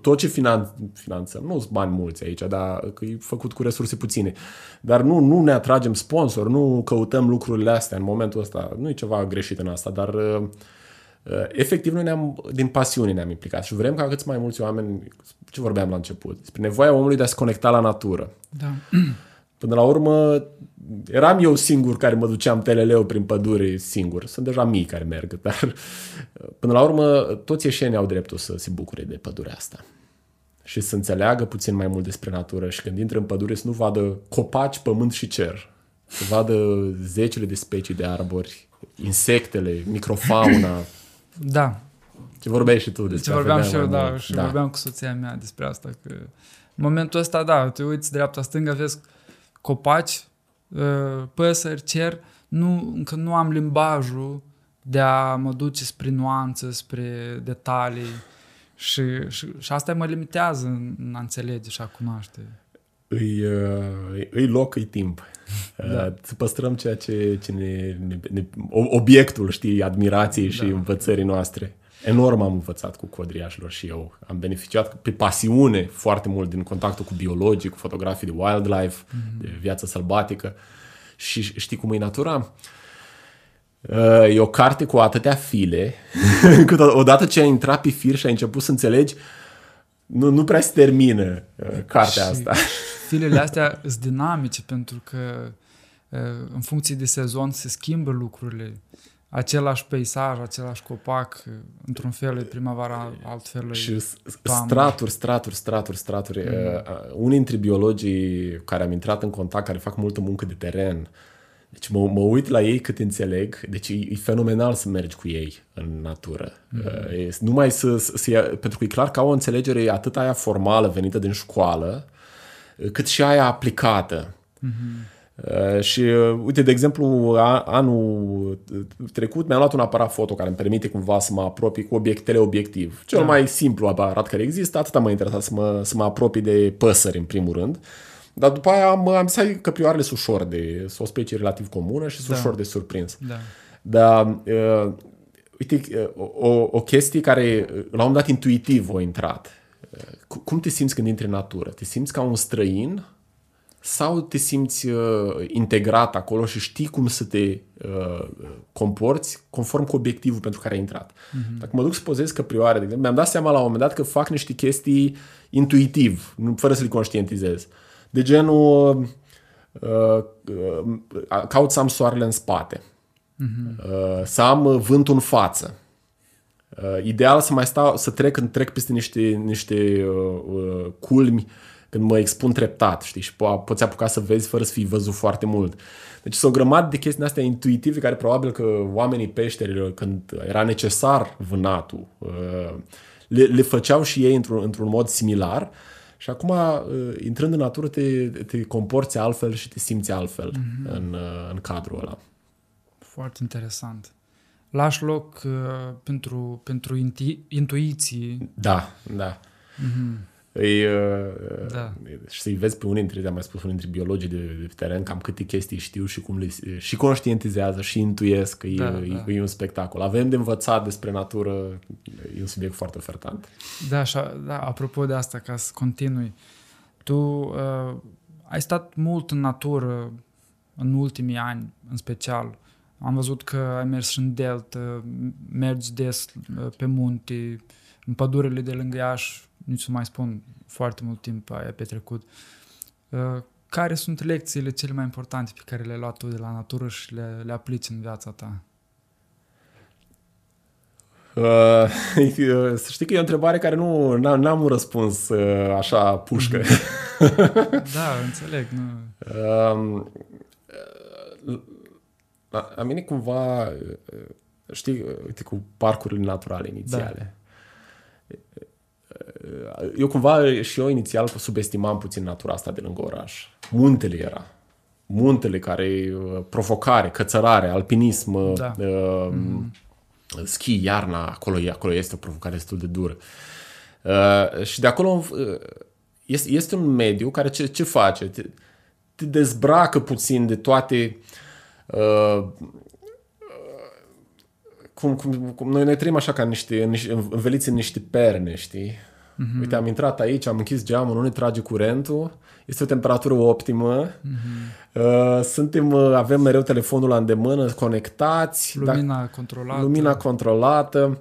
Tot ce finan, finanțăm, nu sunt bani mulți aici, dar că e făcut cu resurse puține. Dar nu, nu ne atragem sponsor, nu căutăm lucrurile astea în momentul ăsta. Nu e ceva greșit în asta, dar uh, efectiv noi ne-am, din pasiune ne-am implicat și vrem ca cât mai mulți oameni, ce vorbeam la început, despre nevoia omului de a se conecta la natură. Da. Până la urmă, eram eu singur care mă duceam teleleu prin pădure singur. Sunt deja mii care merg, dar până la urmă toți ieșenii au dreptul să se bucure de pădurea asta și să înțeleagă puțin mai mult despre natură și când intră în pădure să nu vadă copaci, pământ și cer. Să vadă zecile de specii de arbori, insectele, microfauna. Da. Ce vorbeai și tu despre Ce vorbeam și eu, da, și da. vorbeam cu soția mea despre asta, că în momentul ăsta, da, te uiți dreapta-stânga, vezi copaci, uh, păsări, cer, nu, încă nu am limbajul de a mă duce spre nuanțe, spre detalii și, și, și asta mă limitează în a înțelege și a cunoaște. Îi, uh, îi loc, îi timp. Da. Uh, să păstrăm ceea ce, ce ne, ne, ne, obiectul, știi, admirației da. și învățării noastre enorm am învățat cu codriașilor și eu. Am beneficiat pe pasiune foarte mult din contactul cu biologii, cu fotografii de wildlife, mm-hmm. de viață sălbatică. Și știi cum e natura? Uh, e o carte cu atâtea file, încât odată ce ai intrat pe fir și ai început să înțelegi, nu, nu prea se termină uh, cartea și asta. Filele astea sunt dinamice pentru că uh, în funcție de sezon se schimbă lucrurile. Același peisaj, același copac, uh, într-un fel e primăvara, altfel e Și s- toamnă. straturi, straturi, straturi, straturi. Mm. Uh, unii dintre biologii care am intrat în contact, care fac multă muncă de teren, deci mă, mă uit la ei cât înțeleg, deci e, e fenomenal să mergi cu ei în natură. Mm. Uh, e, numai să, să, să ia, pentru că e clar că au o înțelegere atât aia formală venită din școală, uh, cât și aia aplicată. Uh, și, uh, uite, de exemplu, a, anul trecut mi-am luat un aparat foto care îmi permite cumva să mă apropii cu obiectele obiectiv. Cel Da. mai simplu aparat care există, atâta mă interesa să mă, să mă apropii de păsări, în primul rând. Dar după aia am, am zis hai, că prioarele sunt ușor de... sunt o specie relativ comună și sunt Da. ușor de surprins. Da. Dar, uh, uite, uh, o, o chestie care uh, la un moment dat intuitiv a intrat. Uh, cu- Cum te simți când intri în natură? Te simți ca un străin sau te simți uh, integrat acolo și știi cum să te uh, comporți conform cu obiectivul pentru care ai intrat. Mm-hmm. Dacă mă duc să pozez căprioare, de exemplu, mi-am dat seama la un moment dat că fac niște chestii intuitiv, nu, fără să le conștientizez. De genul uh, uh, caut să am soarele în spate, mm-hmm. uh, să am uh, vântul în față. Uh, ideal să mai stau, să trec, când trec peste niște, niște uh, uh, culmi, când mă expun treptat, știi, și po- poți apuca să vezi fără să fii văzut foarte mult. Deci sunt o grămadă de chestii astea intuitive care probabil că oamenii peșterilor, când era necesar vânatul, uh, le, le făceau și ei într-un, într-un mod similar și acum, uh, intrând în natură, te, te comporți altfel și te simți altfel mm-hmm. în, uh, în cadrul ăla. Foarte interesant. Lași loc uh, pentru, pentru inti, intuiții. Da, da. Mm-hmm. Îi, uh, Da. Și să-i vezi pe unii dintre, am mai spus, unii dintre biologii de, de pe teren, cam câte chestii știu și cum le și conștientizează și intuiesc că Da, e, da. e, e un spectacol. Avem de învățat despre natură, e un subiect foarte ofertant. Da, așa, da, apropo de asta, ca să continui, tu uh, ai stat mult în natură în ultimii ani, în special. Am văzut că ai mers și în delta, mergi des uh, pe munte, în pădurile de lângă Iași, nici nu mai spun foarte mult timp ai petrecut. Uh, care sunt lecțiile cele mai importante pe care le-ai luat tu de la natură și le, le aplici în viața ta? Uh, să știi că e o întrebare care nu n-am, n-am un răspuns uh, așa pușcă. Da, înțeleg. Nu... Um, uh, la, la mine cumva, uh, știi, uh, uite, cu parcurile naturale inițiale. Uh, Eu cumva și eu inițial subestimam puțin natura asta de lângă oraș. Muntele era. Muntele care uh, provocare, cățărare, alpinism, uh, Da. uh, schi, iarna, acolo, e- acolo este o provocare destul de dură. Uh, și de acolo uh, este, este un mediu care ce, ce face? Te, te dezbracă puțin de toate uh, cum, cum, cum noi, noi trăim așa ca niște, în niște, înveliți în niște perne, știi? Mm-hmm. Uite, am intrat aici, am închis geamul, nu ne trage curentul, este o temperatură optimă, mm-hmm. uh, suntem, uh, avem mereu telefonul la îndemână, conectați, dacă- Lumina controlată. lumina controlată.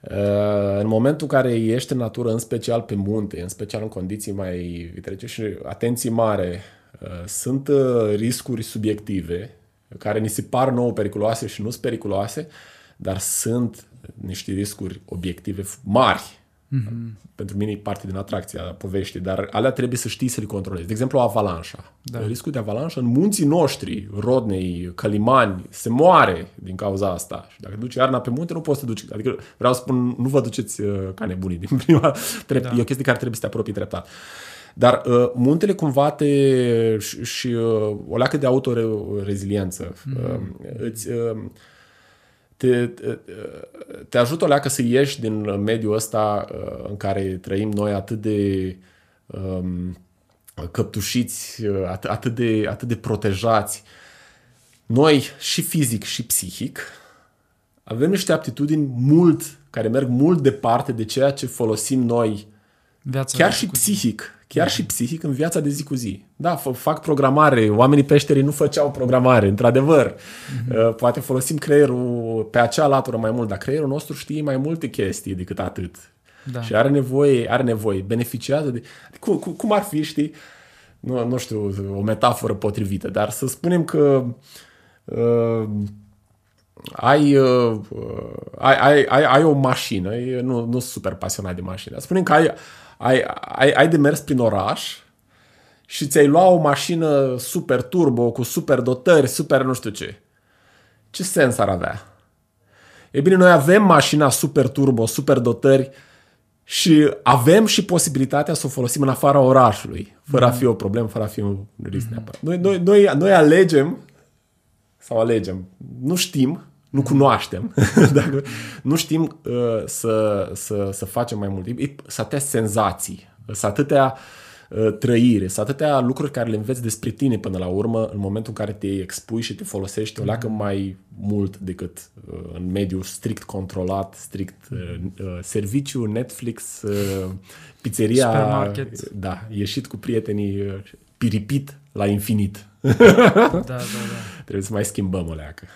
Uh, În momentul în care ești în natură, în special pe munte, în special în condiții mai vitrece și atenție mare, uh, sunt uh, riscuri subiective care ni se par nouă periculoase și nu sunt periculoase, dar sunt niște riscuri obiective f- mari. Mm-hmm. Pentru mine e parte din atracția poveștii, dar alea trebuie să știi să le controlezi. De exemplu, avalanșa. Da. Riscul de avalanșă în munții noștri, Rodnei, Călimani, se moare din cauza asta. Și dacă duci iarna pe munte, nu poți să duci. Adică vreau să spun, nu vă duceți uh, ca nebunii din prima trept. Da. Da. E o chestie care trebuie să te apropii treptat. Dar uh, muntele cumva te și, și uh, o leacă de autoreziliență. Mm-hmm. Uh, îți, uh, te, te, te ajută o leacă să ieși din mediul ăsta uh, în care trăim noi atât de um, căptușiți, uh, at- atât de, atât de protejați. Noi, și fizic și psihic, avem niște aptitudini mult, care merg mult departe de ceea ce folosim noi Viața chiar de și cu- psihic, chiar și psihic în viața de zi cu zi. Da, f- fac programare, oamenii peșterii nu făceau programare, într-adevăr. Uh, Poate folosim creierul pe acea latură mai mult, dar creierul nostru știe mai multe chestii decât atât. Da. Și are nevoie, are nevoie, beneficiază de... Cum, cum ar fi, știi, nu, nu știu, o metaforă potrivită, dar să spunem că uh, ai, uh, ai, ai, ai, ai o mașină, nu, nu sunt super pasionat de mașină, spunem că ai, ai, ai, ai de mers prin oraș și ți-ai luat o mașină super turbo, cu super dotări, super nu știu ce. Ce sens ar avea? E bine, noi avem mașina super turbo, super dotări și avem și posibilitatea să o folosim în afara orașului, fără mm. a fi o problemă, fără a fi un risc mm. Noi, noi, noi, noi alegem sau alegem, nu știm, nu cunoaștem, dacă nu știm uh, să, să, să facem mai mult. Să atâtea senzații, să atâtea uh, trăire, să atâtea lucruri care le înveți despre tine până la urmă în momentul în care te expui și te folosești o leacă mai mult decât uh, în mediul strict controlat, strict uh, uh, serviciu, Netflix, uh, pizzeria, Supermarket. da, ieșit cu prietenii, uh, piripit la infinit. da, da, da. Trebuie să mai schimbăm o leacă.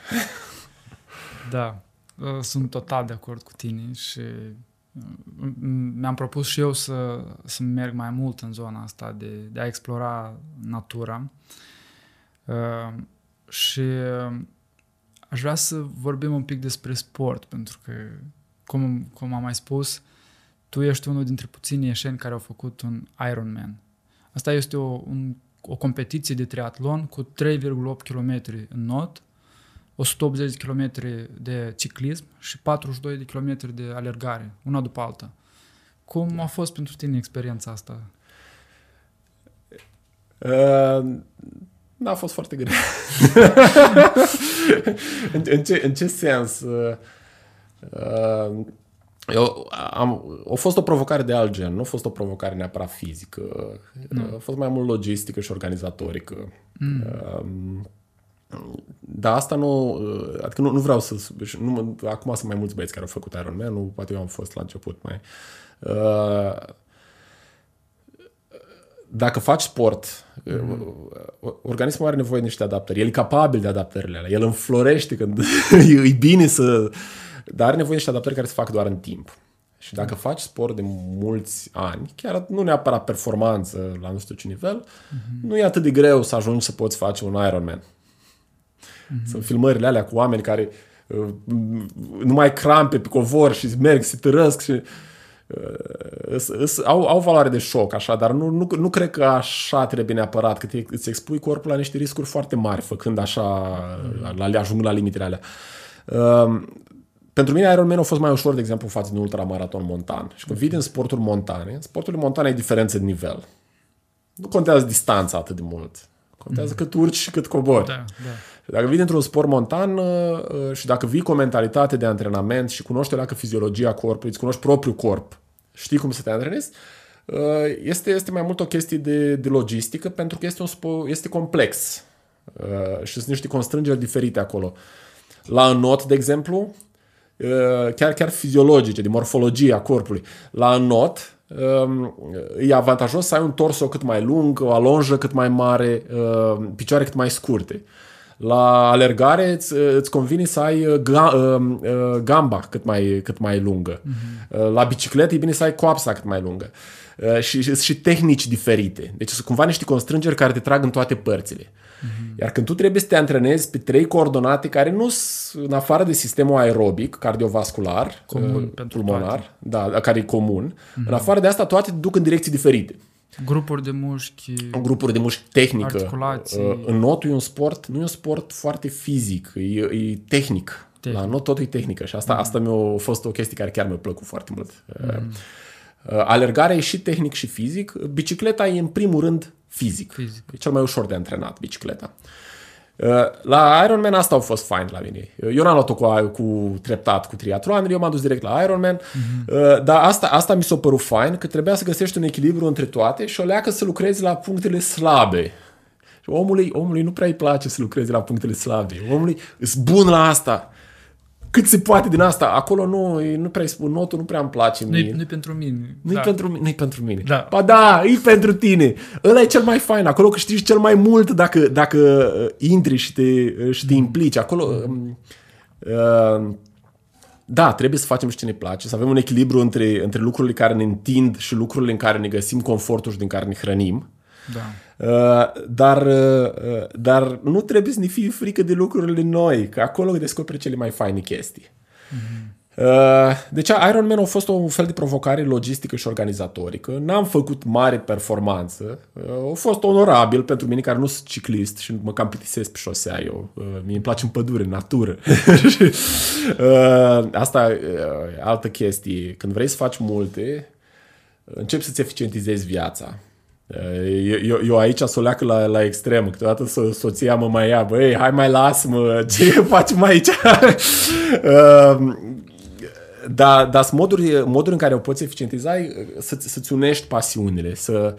Da, uh, sunt total de acord cu tine și uh, mi-am propus și eu să, să merg mai mult în zona asta de, de a explora natura uh, și aș vrea să vorbim un pic despre sport, pentru că, cum, cum am mai spus, tu ești unul dintre puținii ieșeni care au făcut un Ironman. Asta este o, un, o competiție de triatlon cu 3,8 km în not 180 de km de ciclism și 42 de km de alergare, una după alta. Cum a fost pentru tine experiența asta? Uh, a fost foarte greu. în, în, ce, în ce sens? Uh, uh, eu am, a fost o provocare de alt gen, nu a fost o provocare neapărat fizică. Mm. A fost mai mult logistică și organizatorică. Mm. Uh, dar asta nu, adică nu, nu vreau să, nu, acum sunt mai mulți băieți care au făcut Iron Man, nu, poate eu am fost la început mai. Uh, dacă faci sport, mm. organismul are nevoie de niște adaptări. El e capabil de adaptările alea. El înflorește când e bine să... Dar are nevoie de niște adaptări care se fac doar în timp. Și dacă mm. faci sport de mulți ani, chiar nu neapărat performanță la nu știu ce nivel, mm-hmm. nu e atât de greu să ajungi să poți face un Ironman. Mm-hmm. Sunt filmările alea cu oameni care uh, nu mai crampe pe covor și merg, se târăsc și uh, au, au valoare de șoc, așa, dar nu, nu, nu cred că așa trebuie neapărat, că te, îți expui corpul la niște riscuri foarte mari, făcând așa, mm-hmm. la, ajungând la limitele alea. Uh, pentru mine Ironman a fost mai ușor, de exemplu, față de un ultramaraton montan. Și când vii din sporturi montane, sportul montan e diferență de nivel. Nu contează distanța atât de mult. Contează mm. cât urci și cât cobori. Da, da. Dacă vii dintr-un sport montan uh, uh, și dacă vii cu o mentalitate de antrenament și cunoști o fiziologia corpului, îți cunoști propriul corp, știi cum să te antrenezi, uh, este, este mai mult o chestie de, de logistică pentru că este, un sport, este complex și sunt niște constrângeri diferite acolo. La înot, de exemplu, chiar, chiar fiziologice, de morfologia corpului. La înot, um, e avantajos să ai un torso cât mai lung, o alonjă cât mai mare, picioare cât mai scurte. La alergare îți, îți convine să ai uh, ga, uh, uh, gamba cât mai, cât mai lungă. Uh-huh. La bicicletă e bine să ai coapsa cât mai lungă. Și, și, și tehnici diferite. Deci sunt cumva niște constrângeri care te trag în toate părțile. Uh-huh. Iar când tu trebuie să te antrenezi pe trei coordonate care nu sunt în afară de sistemul aerobic, cardiovascular, comun, pulmonar, da, care e comun, uh-huh. în afară de asta toate te duc în direcții diferite. Grupuri de mușchi. Grupuri de mușchi tehnică. Articulații. Uh, în notul e un sport, nu e un sport foarte fizic, e, e tehnic. tehnic. La not totul e tehnică și asta, mm. asta mi-a fost o chestie care chiar mi-a plăcut foarte mult. Mm. Alergarea e și tehnic și fizic. Bicicleta e în primul rând fizic. fizic. E cel mai ușor de antrenat bicicleta. Uh, Uh, la Ironman asta au fost fine la mine. Eu n-am luat-o cu, cu treptat cu triatloanele, eu m-am dus direct la Ironman, uh-huh. dar asta, asta mi s-a părut fine, că trebuia să găsești un echilibru între toate și o leacă să lucrezi la punctele slabe. Și omului, omului nu prea îi place să lucreze la punctele slabe. Omului îs bun la asta cât se poate din asta. Acolo nu, nu prea spun, notul nu prea îmi place mie. Nu-i, pentru mine. Nu-i da. pentru, nu pentru mine. Da. Ba da, e pentru tine. Ăla e cel mai fain. Acolo câștigi cel mai mult dacă, dacă uh, intri și te, uh, și te mm. implici. Acolo... Mm. Uh, da, trebuie să facem și ce ne place, să avem un echilibru între, între lucrurile care ne întind și lucrurile în care ne găsim confortul și din care ne hrănim. Da. Uh, dar, uh, dar nu trebuie să ne fie frică de lucrurile noi, că acolo descoperi cele mai faine chestii. Mm-hmm. Uh, deci Iron Man a fost un fel de provocare logistică și organizatorică. N-am făcut mare performanță. Uh, a fost onorabil pentru mine care nu sunt ciclist și mă cam plictisesc pe șosea eu. Uh, mie îmi place în pădure, în natură. Asta e altă chestie. Când vrei să faci multe, începi să-ți eficientizezi viața. Eu, eu aici să o leacă la, la extrem. Câteodată so, soția mă mai ia, băi, hai mai las-mă, ce facem aici? Dar da, sunt moduri, moduri în care o poți eficientiza să, să-ți unești pasiunile. Să,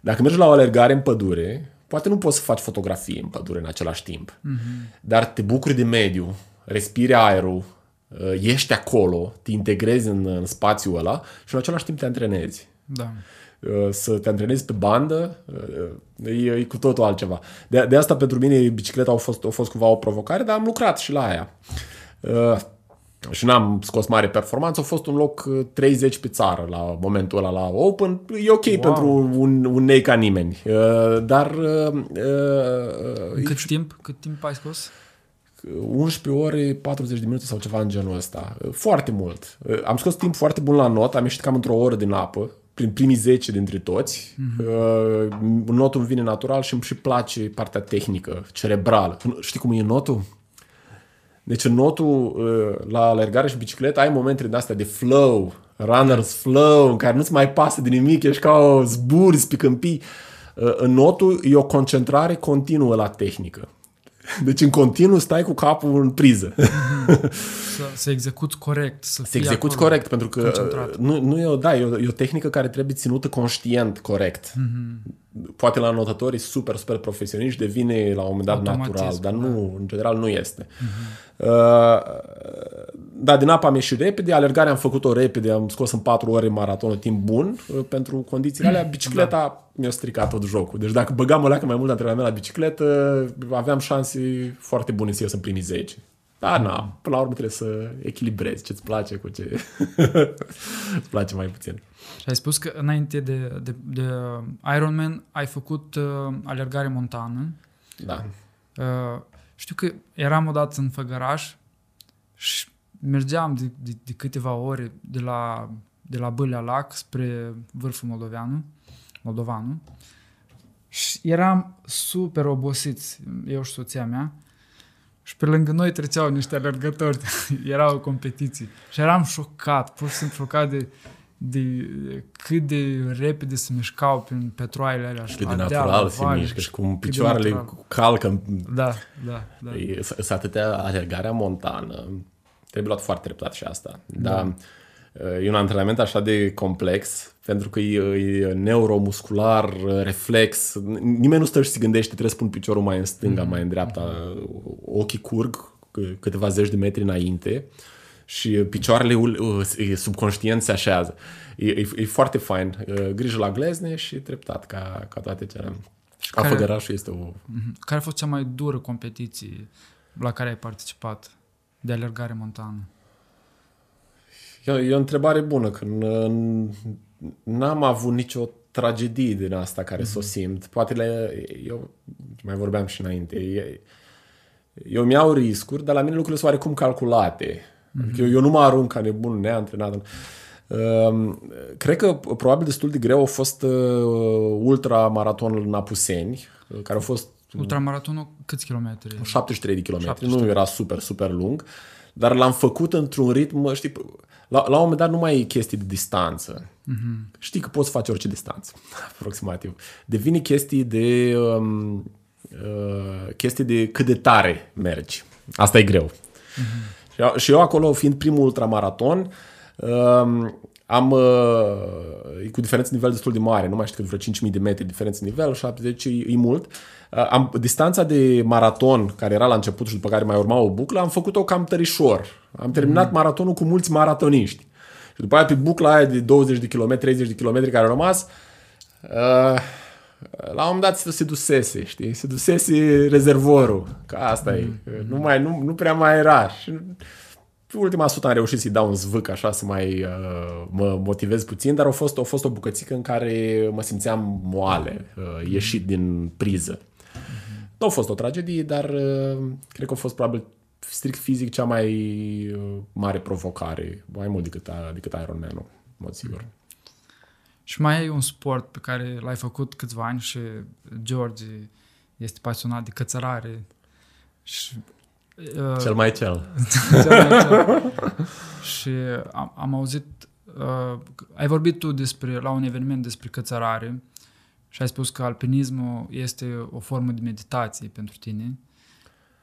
dacă mergi la o alergare în pădure, poate nu poți să faci fotografie în pădure în același timp, mm-hmm. dar te bucuri de mediu, respiri aerul, uh, ești acolo, te integrezi în, în spațiul ăla și în același timp te antrenezi. Da. Uh, să te antrenezi pe bandă uh, e, e cu totul altceva. De, de asta pentru mine bicicleta a fost, a fost cumva o provocare, dar am lucrat și la aia și n-am scos mare performanță, a fost un loc 30 uh, pe țară la momentul ăla la Open. E ok wow. pentru un, un nei ca nimeni. Uh, dar... Uh, uh, cât timp? Cât timp ai scos? 11 ore, 40 de minute sau ceva în genul ăsta. Uh, foarte mult. Uh, am scos timp foarte bun la not, am ieșit cam într-o oră din apă, prin primii 10 dintre toți. Mm-hmm. Uh, notul îmi vine natural și îmi și place partea tehnică, cerebrală. Știi cum e notul? Deci în notul uh, la alergare și bicicletă ai momente din astea de flow, runner's flow, în care nu-ți mai pasă de nimic, ești ca o zburi pe câmpii. Uh, în notul e o concentrare continuă la tehnică. Deci în continuu stai cu capul în priză. Să, să execuți corect. Să, să execuți corect, pentru că concentrat. nu, nu e, o, da, e, o, e o tehnică care trebuie ținută conștient corect. Mm-hmm. Poate la notătorii super, super profesioniști devine la un moment dat natural, dar nu, da. în general nu este. Mm-hmm. Uh, da, din apă am ieșit repede, alergarea am făcut-o repede, am scos în 4 ore maratonul timp bun uh, pentru condițiile alea. Bicicleta da. mi-a stricat tot jocul. Deci dacă băgam o leacă mai mult antrenament la bicicletă, aveam șanse foarte bune să ies în primii 10. Da, na, până la urmă trebuie să echilibrezi ce-ți place cu ce îți place mai puțin. Și ai spus că înainte de, de, de Ironman ai făcut uh, alergare montană. Da. Uh, știu că eram odată în Făgăraș și mergeam de, de, de câteva ore de la, de la Bâlea Lac spre vârful Moldoveanu, Moldovanul și eram super obosiți, eu și soția mea, și pe lângă noi treceau niște alergători, erau competiții. Și eram șocat, pur și simplu șocat de, de cât de repede se mișcau prin petroaiele alea. Cât de natural se mișcă și cum picioarele calcă. Da, da, da. Sunt atâtea alergarea montană. Trebuie luat foarte treptat și asta. Da. Dar e un antrenament așa de complex pentru că e, e neuromuscular, reflex. Nimeni nu stă și se gândește, trebuie să pun piciorul mai în stânga, mm-hmm. mai în dreapta. Ochii curg câteva zeci de metri înainte și picioarele subconștient se așează. E, e, e foarte fain. Grijă la glezne și treptat, ca, ca toate cele. Și ca făgărașul este o... Mhm. Care a fost cea mai dură competiție la care ai participat de alergare montană? E, e o întrebare bună, că n-am avut nicio tragedie din asta care mm-hmm. să o simt. Poate le, eu mai vorbeam și înainte. Eu mi-au riscuri, dar la mine lucrurile sunt oarecum calculate. Mm-hmm. Adică eu, eu nu mă arunc ca nebun neantrenat. Uh, cred că probabil destul de greu a fost uh, ultramaratonul în Apuseni, uh, care a fost... Ultramaratonul câți kilometri? 73 de kilometri. 73. Nu era super, super lung, dar l-am făcut într-un ritm, știi, la, la un moment dat nu mai e chestii de distanță. Mm-hmm. Știi că poți face orice distanță, aproximativ. Devine chestii de um, uh, chestii de cât de tare mergi. Asta e greu. Mm-hmm. Și eu acolo, fiind primul ultramaraton, um, am uh, cu diferență de nivel destul de mare, nu mai știu cât, vreo 5.000 de metri diferență de nivel, 70 e, e mult. Uh, am, distanța de maraton, care era la început și după care mai urma o buclă, am făcut-o cam tărișor. Am terminat mm. maratonul cu mulți maratoniști. Și după aia pe bucla aia de 20 de km, 30 de km care au rămas, uh, la un moment dat se dusese, știi? Se dusese rezervorul. Că asta mm. e. Nu, mai, nu, nu prea mai era. Și pe ultima sută am reușit să-i dau un zvâc așa să mai uh, mă motivez puțin, dar a fost, a fost o bucățică în care mă simțeam moale, uh, ieșit din priză. Mm-hmm. Nu a fost o tragedie, dar uh, cred că a fost probabil strict fizic cea mai uh, mare provocare, mai mult decât, decât Ironman-ul, în mod sigur. Și mai e un sport pe care l-ai făcut câțiva ani și George este pasionat de cățărare și Uh, cel mai cel. cel, mai cel. și am, am auzit, uh, ai vorbit tu despre, la un eveniment despre cățărare și ai spus că alpinismul este o formă de meditație pentru tine.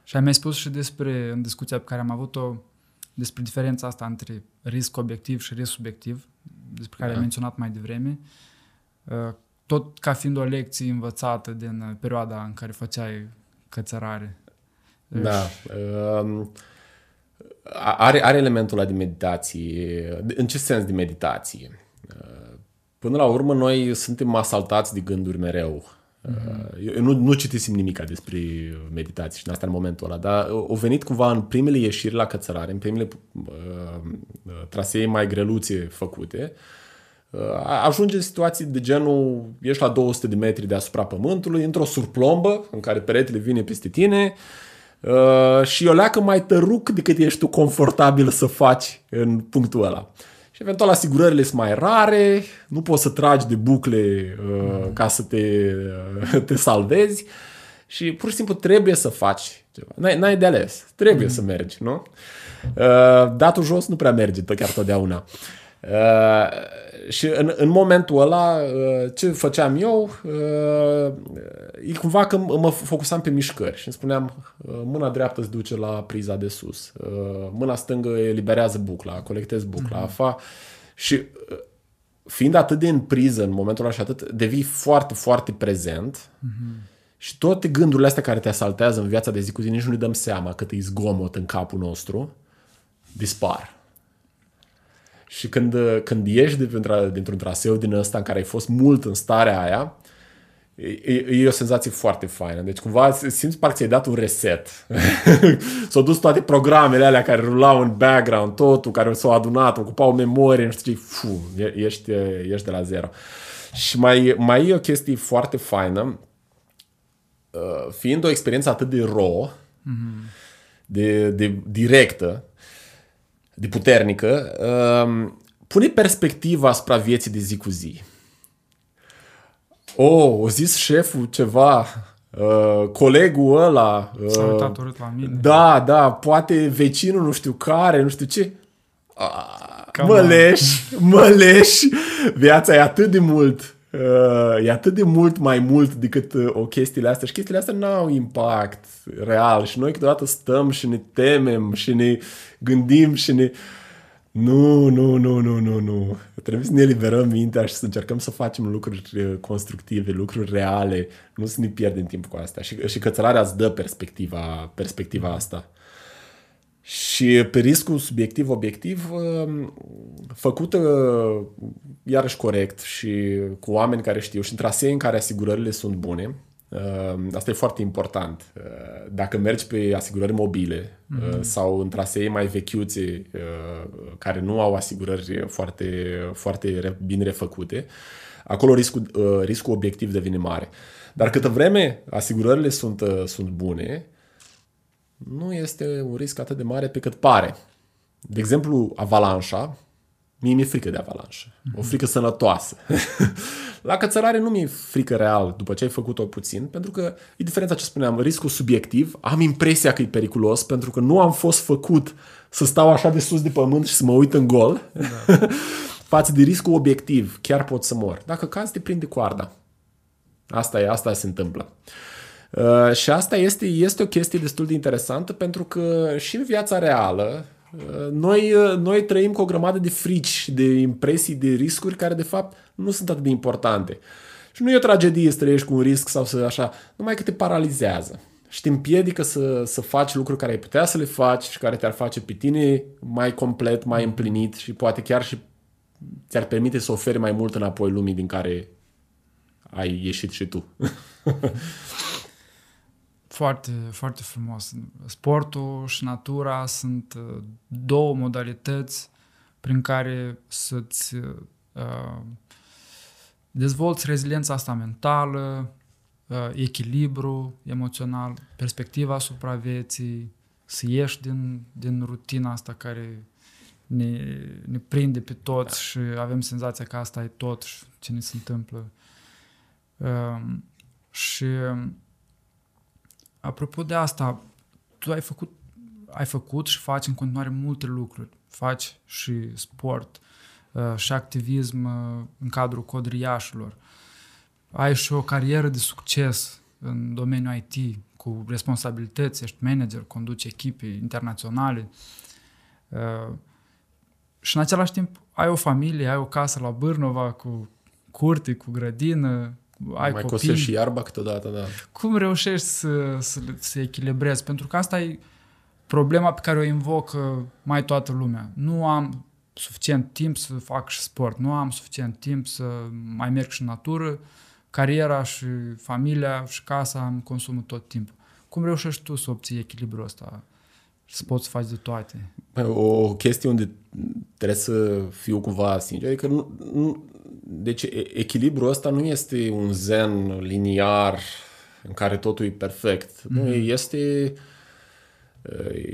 Și ai mai spus și despre, în discuția pe care am avut-o, despre diferența asta între risc obiectiv și risc subiectiv, despre care da. ai menționat mai devreme. Uh, tot ca fiind o lecție învățată din perioada în care făceai cățărare. Da. Um, are, are elementul ăla de meditație. În ce sens de meditație? Uh, până la urmă, noi suntem asaltați de gânduri mereu. Mm-hmm. Eu nu, nu citisem nimic despre meditație și în asta în momentul ăla, dar au venit cumva în primele ieșiri la cățărare, în primele uh, trasee mai greluțe făcute, uh, ajunge în situații de genul, ești la 200 de metri deasupra pământului, într-o surplombă în care peretele vine peste tine, uh, Uh, și o leacă mai tăruc decât ești tu confortabil să faci în punctul ăla. Și eventual asigurările sunt mai rare, nu poți să tragi de bucle uh, ca să te, uh, te salvezi și pur și simplu trebuie să faci ceva. N-ai, n-ai de ales, trebuie mm. să mergi, nu? Uh, datul jos nu prea merge chiar totdeauna. Uh, și în, în momentul ăla, uh, ce făceam eu, uh, e cumva că mă focusam pe mișcări și îmi spuneam, uh, mâna dreaptă îți duce la priza de sus, mâna stângă eliberează bucla, colectezi bucla, mm-hmm. fa, și fiind atât de în priză în momentul ăla și atât, devii foarte, foarte prezent mm-hmm. și toate gândurile astea care te asaltează în viața de zi cu zi, nici nu ne dăm seama cât e zgomot în capul nostru, dispar. Și când, când ieși dintr-un traseu din ăsta în care ai fost mult în starea aia, e, e o senzație foarte faină. Deci cumva simți parcă ți-ai dat un reset. S-au dus toate programele alea care rulau în background, totul, care s-au adunat, ocupau memorie, nu știu ce, fu, ești, ești de la zero. Și mai, mai e o chestie foarte faină, uh, fiind o experiență atât de raw, mm-hmm. de, de directă, de puternică, um, pune perspectiva asupra vieții de zi cu zi. O, oh, o zis șeful ceva, uh, colegul ăla. Uh, S-a uitat urât la mine. Da, da, poate vecinul nu știu care, nu știu ce. Uh, mă leși, mă leși. Viața e atât de mult Uh, e atât de mult mai mult decât uh, o chestiile astea și chestiile astea nu au impact real și noi câteodată stăm și ne temem și ne gândim și ne... Nu, nu, nu, nu, nu, nu. Trebuie să ne eliberăm mintea și să încercăm să facem lucruri uh, constructive, lucruri reale, nu să ne pierdem timp cu astea. Și, și cățărarea îți dă perspectiva, perspectiva asta. Și pe riscul subiectiv-obiectiv, um, făcută iarăși corect și cu oameni care știu și în trasee în care asigurările sunt bune, um, Asta e foarte important. Uh, dacă mergi pe asigurări mobile mm-hmm. sau în trasee mai vechiuțe uh, care nu au asigurări foarte, foarte bine refăcute, acolo riscul, riscul obiectiv devine mare. Dar câtă vreme asigurările sunt, sunt bune, nu este un risc atât de mare pe cât pare. De exemplu, avalanșa, mie mi-e frică de avalanșă. Mm-hmm. O frică sănătoasă. La cățărare nu mi-e frică real după ce ai făcut-o puțin, pentru că e diferența ce spuneam, riscul subiectiv, am impresia că e periculos pentru că nu am fost făcut să stau așa de sus de pământ și să mă uit în gol. Da. Față de riscul obiectiv, chiar pot să mor. Dacă cazi, te prinde coarda. Asta e, asta se întâmplă. Uh, Uh, și asta este, este o chestie destul de interesantă pentru că și în viața reală uh, noi, uh, noi trăim cu o grămadă de frici, de impresii, de riscuri care de fapt nu sunt atât de importante. Și nu e o tragedie să trăiești cu un risc sau să așa, numai că te paralizează și te împiedică să, să faci lucruri care ai putea să le faci și care te-ar face pe tine mai complet, mai împlinit și poate chiar și ți-ar permite să oferi mai mult înapoi lumii din care ai ieșit și tu. Foarte, foarte frumos. Sportul și natura sunt uh, două modalități prin care să-ți uh, dezvolți reziliența asta mentală, uh, echilibru emoțional, perspectiva asupra vieții, să ieși din, din rutina asta care ne, ne prinde pe toți și avem senzația că asta e tot și ce ne se întâmplă. Uh, și apropo de asta, tu ai făcut, ai făcut și faci în continuare multe lucruri. Faci și sport, uh, și activism uh, în cadrul codriașilor. Ai și o carieră de succes în domeniul IT, cu responsabilități, ești manager, conduci echipe internaționale. Uh, și în același timp ai o familie, ai o casă la Bârnova cu curte, cu grădină, ai Mai copii. cosești și iarba câteodată, da. Cum reușești să, să, să echilibrezi? Pentru că asta e problema pe care o invocă mai toată lumea. Nu am suficient timp să fac și sport, nu am suficient timp să mai merg și în natură, cariera și familia și casa îmi consumă tot timpul. Cum reușești tu să obții echilibrul ăsta? Să poți să faci de toate? O chestie unde trebuie să fiu cumva sincer, adică nu, nu, deci echilibrul ăsta nu este un zen liniar în care totul e perfect. Mm-hmm. Nu, este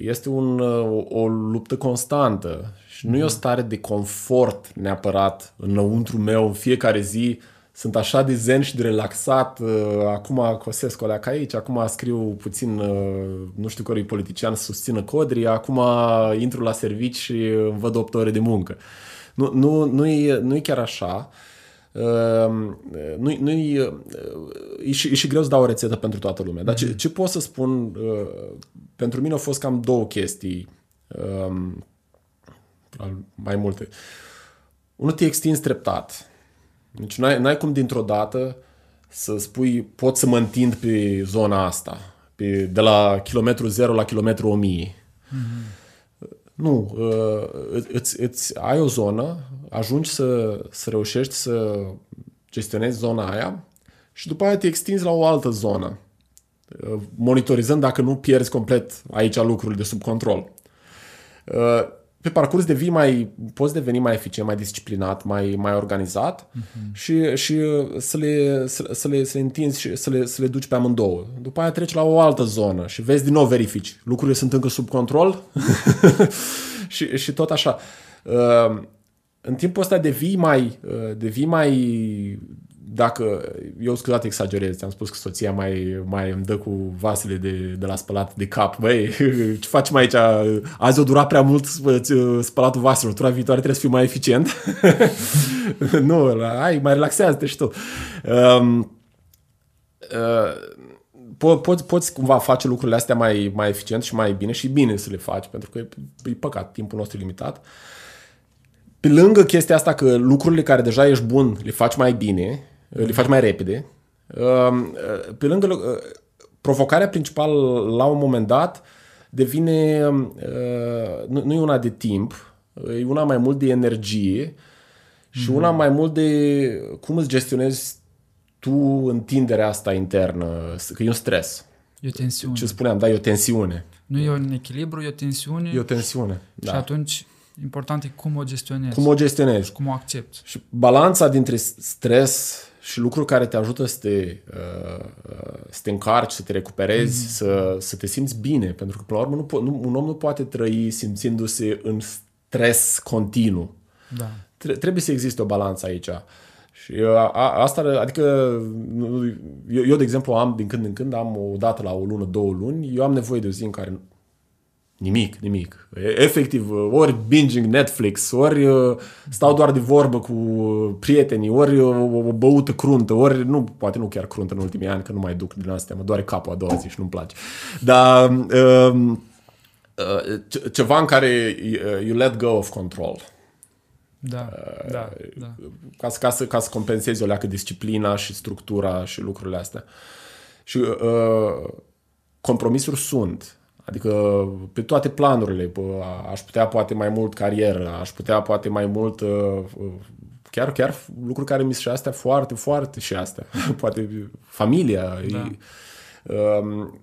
este un, o, o luptă constantă și nu mm-hmm. e o stare de confort neapărat înăuntru meu în fiecare zi sunt așa de zen și de relaxat, acum cosesc o leacă aici, acum scriu puțin, nu știu care politician să susțină codri, acum intru la servici și văd 8 ore de muncă. Nu, nu, nu, e, nu e chiar așa. Nu, nu e, e, și, e și greu să dau o rețetă pentru toată lumea. Dar ce, ce pot să spun, pentru mine au fost cam două chestii, mai multe. Unul te extinzi treptat deci n-ai, n-ai cum dintr-o dată să spui pot să mă întind pe zona asta, pe, de la kilometru 0 la kilometru 1000. Mm-hmm. Nu, uh, îți, îți ai o zonă, ajungi să, să reușești să gestionezi zona aia și după aia te extinzi la o altă zonă, uh, monitorizând dacă nu pierzi complet aici lucrurile de sub control. Uh, pe parcurs devii mai, poți deveni mai eficient, mai disciplinat, mai, mai organizat uh-huh. și, și să, le, să, să, le, să le întinzi și să le, să le duci pe amândouă. După aia treci la o altă zonă și vezi din nou verifici. Lucrurile sunt încă sub control și, și tot așa. Uh, în timpul ăsta devii mai, uh, devii mai dacă, eu scuzat exagerez, ți-am spus că soția mai, mai îmi dă cu vasele de, de la spălat de cap. Băi, ce facem aici? Azi o dura prea mult spălatul vaselor. Tura viitoare trebuie să fiu mai eficient. nu, hai, mai relaxează-te și tu. Um, uh, po- poți, poți cumva face lucrurile astea mai, mai eficient și mai bine și bine să le faci, pentru că e, e păcat, timpul nostru e limitat. Pe lângă chestia asta că lucrurile care deja ești bun le faci mai bine, le faci mai repede. Um, pe lângă uh, provocarea principală la un moment dat devine uh, nu e una de timp, e una mai mult de energie și una mai mult de cum îți gestionezi tu întinderea asta internă, că e un stres. E o tensiune. Ce spuneam, da, e o tensiune. Nu e un echilibru, e o tensiune. E o tensiune, da. Și atunci important e cum o gestionezi. Cum o gestionezi. Cum o accepti. Și balanța dintre stres și lucruri care te ajută să te, uh, uh, să te încarci, să te recuperezi, mm-hmm. să, să te simți bine. Pentru că, până la urmă, nu po- nu, un om nu poate trăi simțindu-se în stres continuu. Da. Trebuie să existe o balanță aici. Și a, a, asta, adică, eu, eu, de exemplu, am din când în când, am o dată la o lună, două luni, eu am nevoie de o zi în care Nimic, nimic. Efectiv, ori binging Netflix, ori uh, stau doar de vorbă cu prietenii, ori uh, o băută cruntă, ori, nu, poate nu chiar cruntă în ultimii ani, că nu mai duc din astea, mă doare capul a doua zi și nu-mi place. Dar um, uh, ceva în care you let go of control. Da, uh, da, da. Ca, ca, să, ca să compensezi o leacă disciplina și structura și lucrurile astea. Și uh, compromisuri sunt Adică pe toate planurile, aș putea poate mai mult carieră, aș putea poate mai mult uh, chiar, chiar lucruri care mi și astea foarte, foarte și astea. poate familia. Da. Um,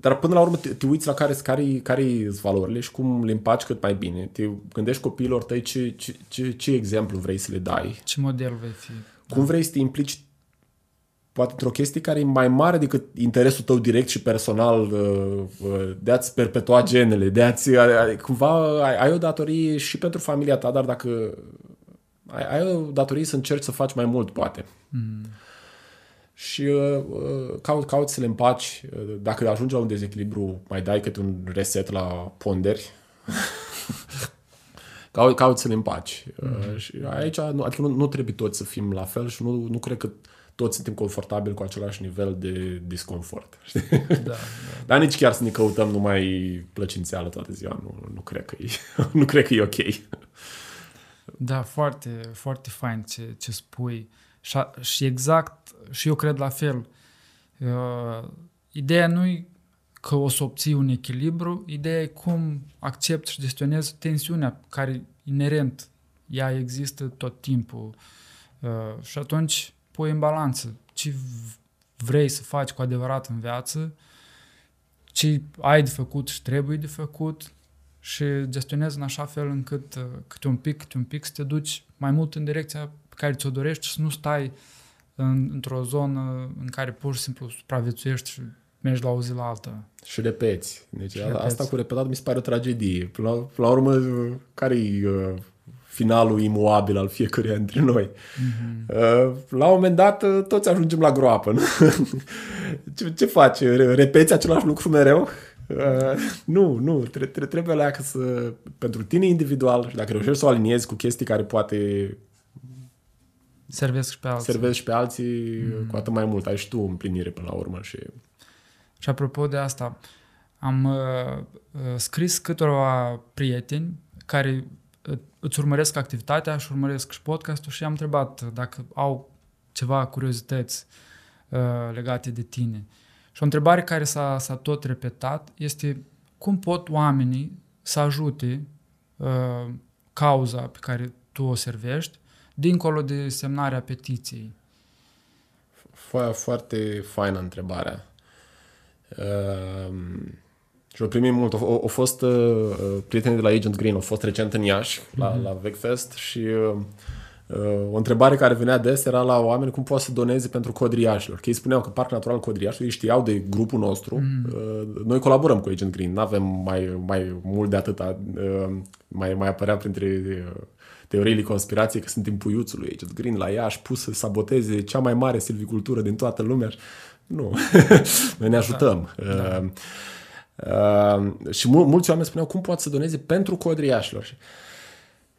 dar până la urmă te, te uiți la care care care sunt valorile și cum le împaci cât mai bine. Te gândești copiilor tăi ce, ce, ce, ce exemplu vrei să le dai. Ce model vei fi. Cum vrei să te implici poate într-o chestie care e mai mare decât interesul tău direct și personal uh, uh, de a-ți perpetua genele, de a-ți, cumva ai, ai o datorie și pentru familia ta, dar dacă ai, ai o datorie să încerci să faci mai mult, poate. Mm. Și uh, uh caut, caut să le împaci. Dacă ajungi la un dezechilibru, mai dai câte un reset la ponderi. caut, caut să le împaci. Mm. Uh, și aici nu, adică nu, nu trebuie toți să fim la fel și nu, nu cred că toți suntem confortabili cu același nivel de disconfort. Da, da. Dar nici chiar să ne căutăm numai plăcințeală toată ziua. Nu, nu, cred, că e, nu cred că e ok. Da, foarte, foarte fain ce, ce spui. Și, și exact, și eu cred la fel. Uh, ideea nu e că o să obții un echilibru, ideea e cum accepti și gestionezi tensiunea care inerent ea există tot timpul. Uh, și atunci pui în balanță ce vrei să faci cu adevărat în viață, ce ai de făcut și trebuie de făcut și gestionezi în așa fel încât uh, câte un pic, câte un pic să te duci mai mult în direcția pe care ți-o dorești și să nu stai în, într-o zonă în care pur și simplu supraviețuiești și mergi la o zi la alta. Și repeți. Deci și asta repeți. cu repetat mi se pare o tragedie. Până la, până la urmă, care-i uh, finalul imuabil al fiecăruia dintre noi. Mm-hmm. La un moment dat, uh, toți ajungem la groapă. Nu? ce, ce faci? Repeți același lucru mereu? Uh, nu, nu. Tre- trebuie la să, pentru tine individual, și dacă reușești să o aliniezi cu chestii care poate servesc și pe alții, servesc și pe alții mm. cu atât mai mult. Ai și tu împlinire până la urmă. Și, și apropo de asta, am uh, uh scris câteva prieteni care îți urmăresc activitatea și urmăresc și podcastul și am întrebat dacă au ceva curiozități uh, legate de tine. Și o întrebare care s-a, s-a tot repetat este cum pot oamenii să ajute uh, cauza pe care tu o servești dincolo de semnarea petiției? Foarte faină întrebarea. Uh, și o primim mult. Au, fost uh, uh, prietenii de la Agent Green, au fost recent în Iași, mm-hmm. la, mhm. la Vecfest și uh, uh, o întrebare care venea des era la oameni cum poate să doneze pentru codriașilor. Că ei spuneau că Parc Natural Codriașilor, ei știau de grupul nostru. Mm. Uh, noi colaborăm cu Agent Green, nu avem mai, mai mult de atâta. Uh, mai, mai apărea printre uh, teoriile conspirației că suntem puiuțul lui Agent Green la Iași, pus să saboteze cea mai mare silvicultură din toată lumea. Nu, noi ne ajutăm. Da. Uh, da. Uh, și mul- mulți oameni spuneau cum pot să doneze pentru codriașilor.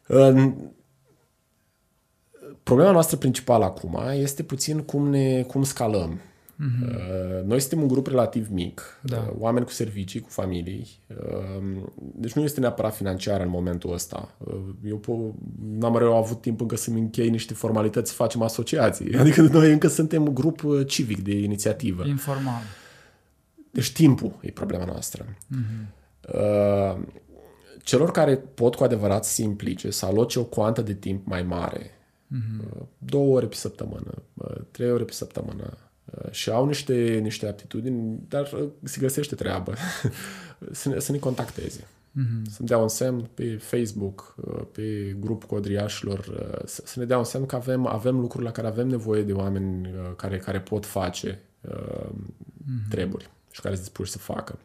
Uh, problema noastră principală acum este puțin cum ne cum scalăm. Mm-hmm. Uh, noi suntem un grup relativ mic, da. uh, oameni cu servicii, cu familii, uh, deci nu este neapărat financiar în momentul ăsta. Uh, eu po- n-am rău avut timp încă să-mi închei niște formalități să facem asociații, adică noi încă suntem un grup uh, civic de inițiativă. Informal. Deci timpul e problema noastră. Mm-hmm. Uh, celor care pot cu adevărat să se implice, să aloce o coantă de timp mai mare, mm-hmm. uh, două ore pe săptămână, uh, trei ore pe săptămână, uh, și au niște, niște aptitudini, dar uh, se găsește treabă, să, ne, să ne contacteze. Mm-hmm. Să-mi dea un semn pe Facebook, uh, pe grupul codriașilor, uh, să, să ne dea un semn că avem, avem lucruri la care avem nevoie de oameni care, care pot face mm-hmm. treburi și care sunt dispuși să facă.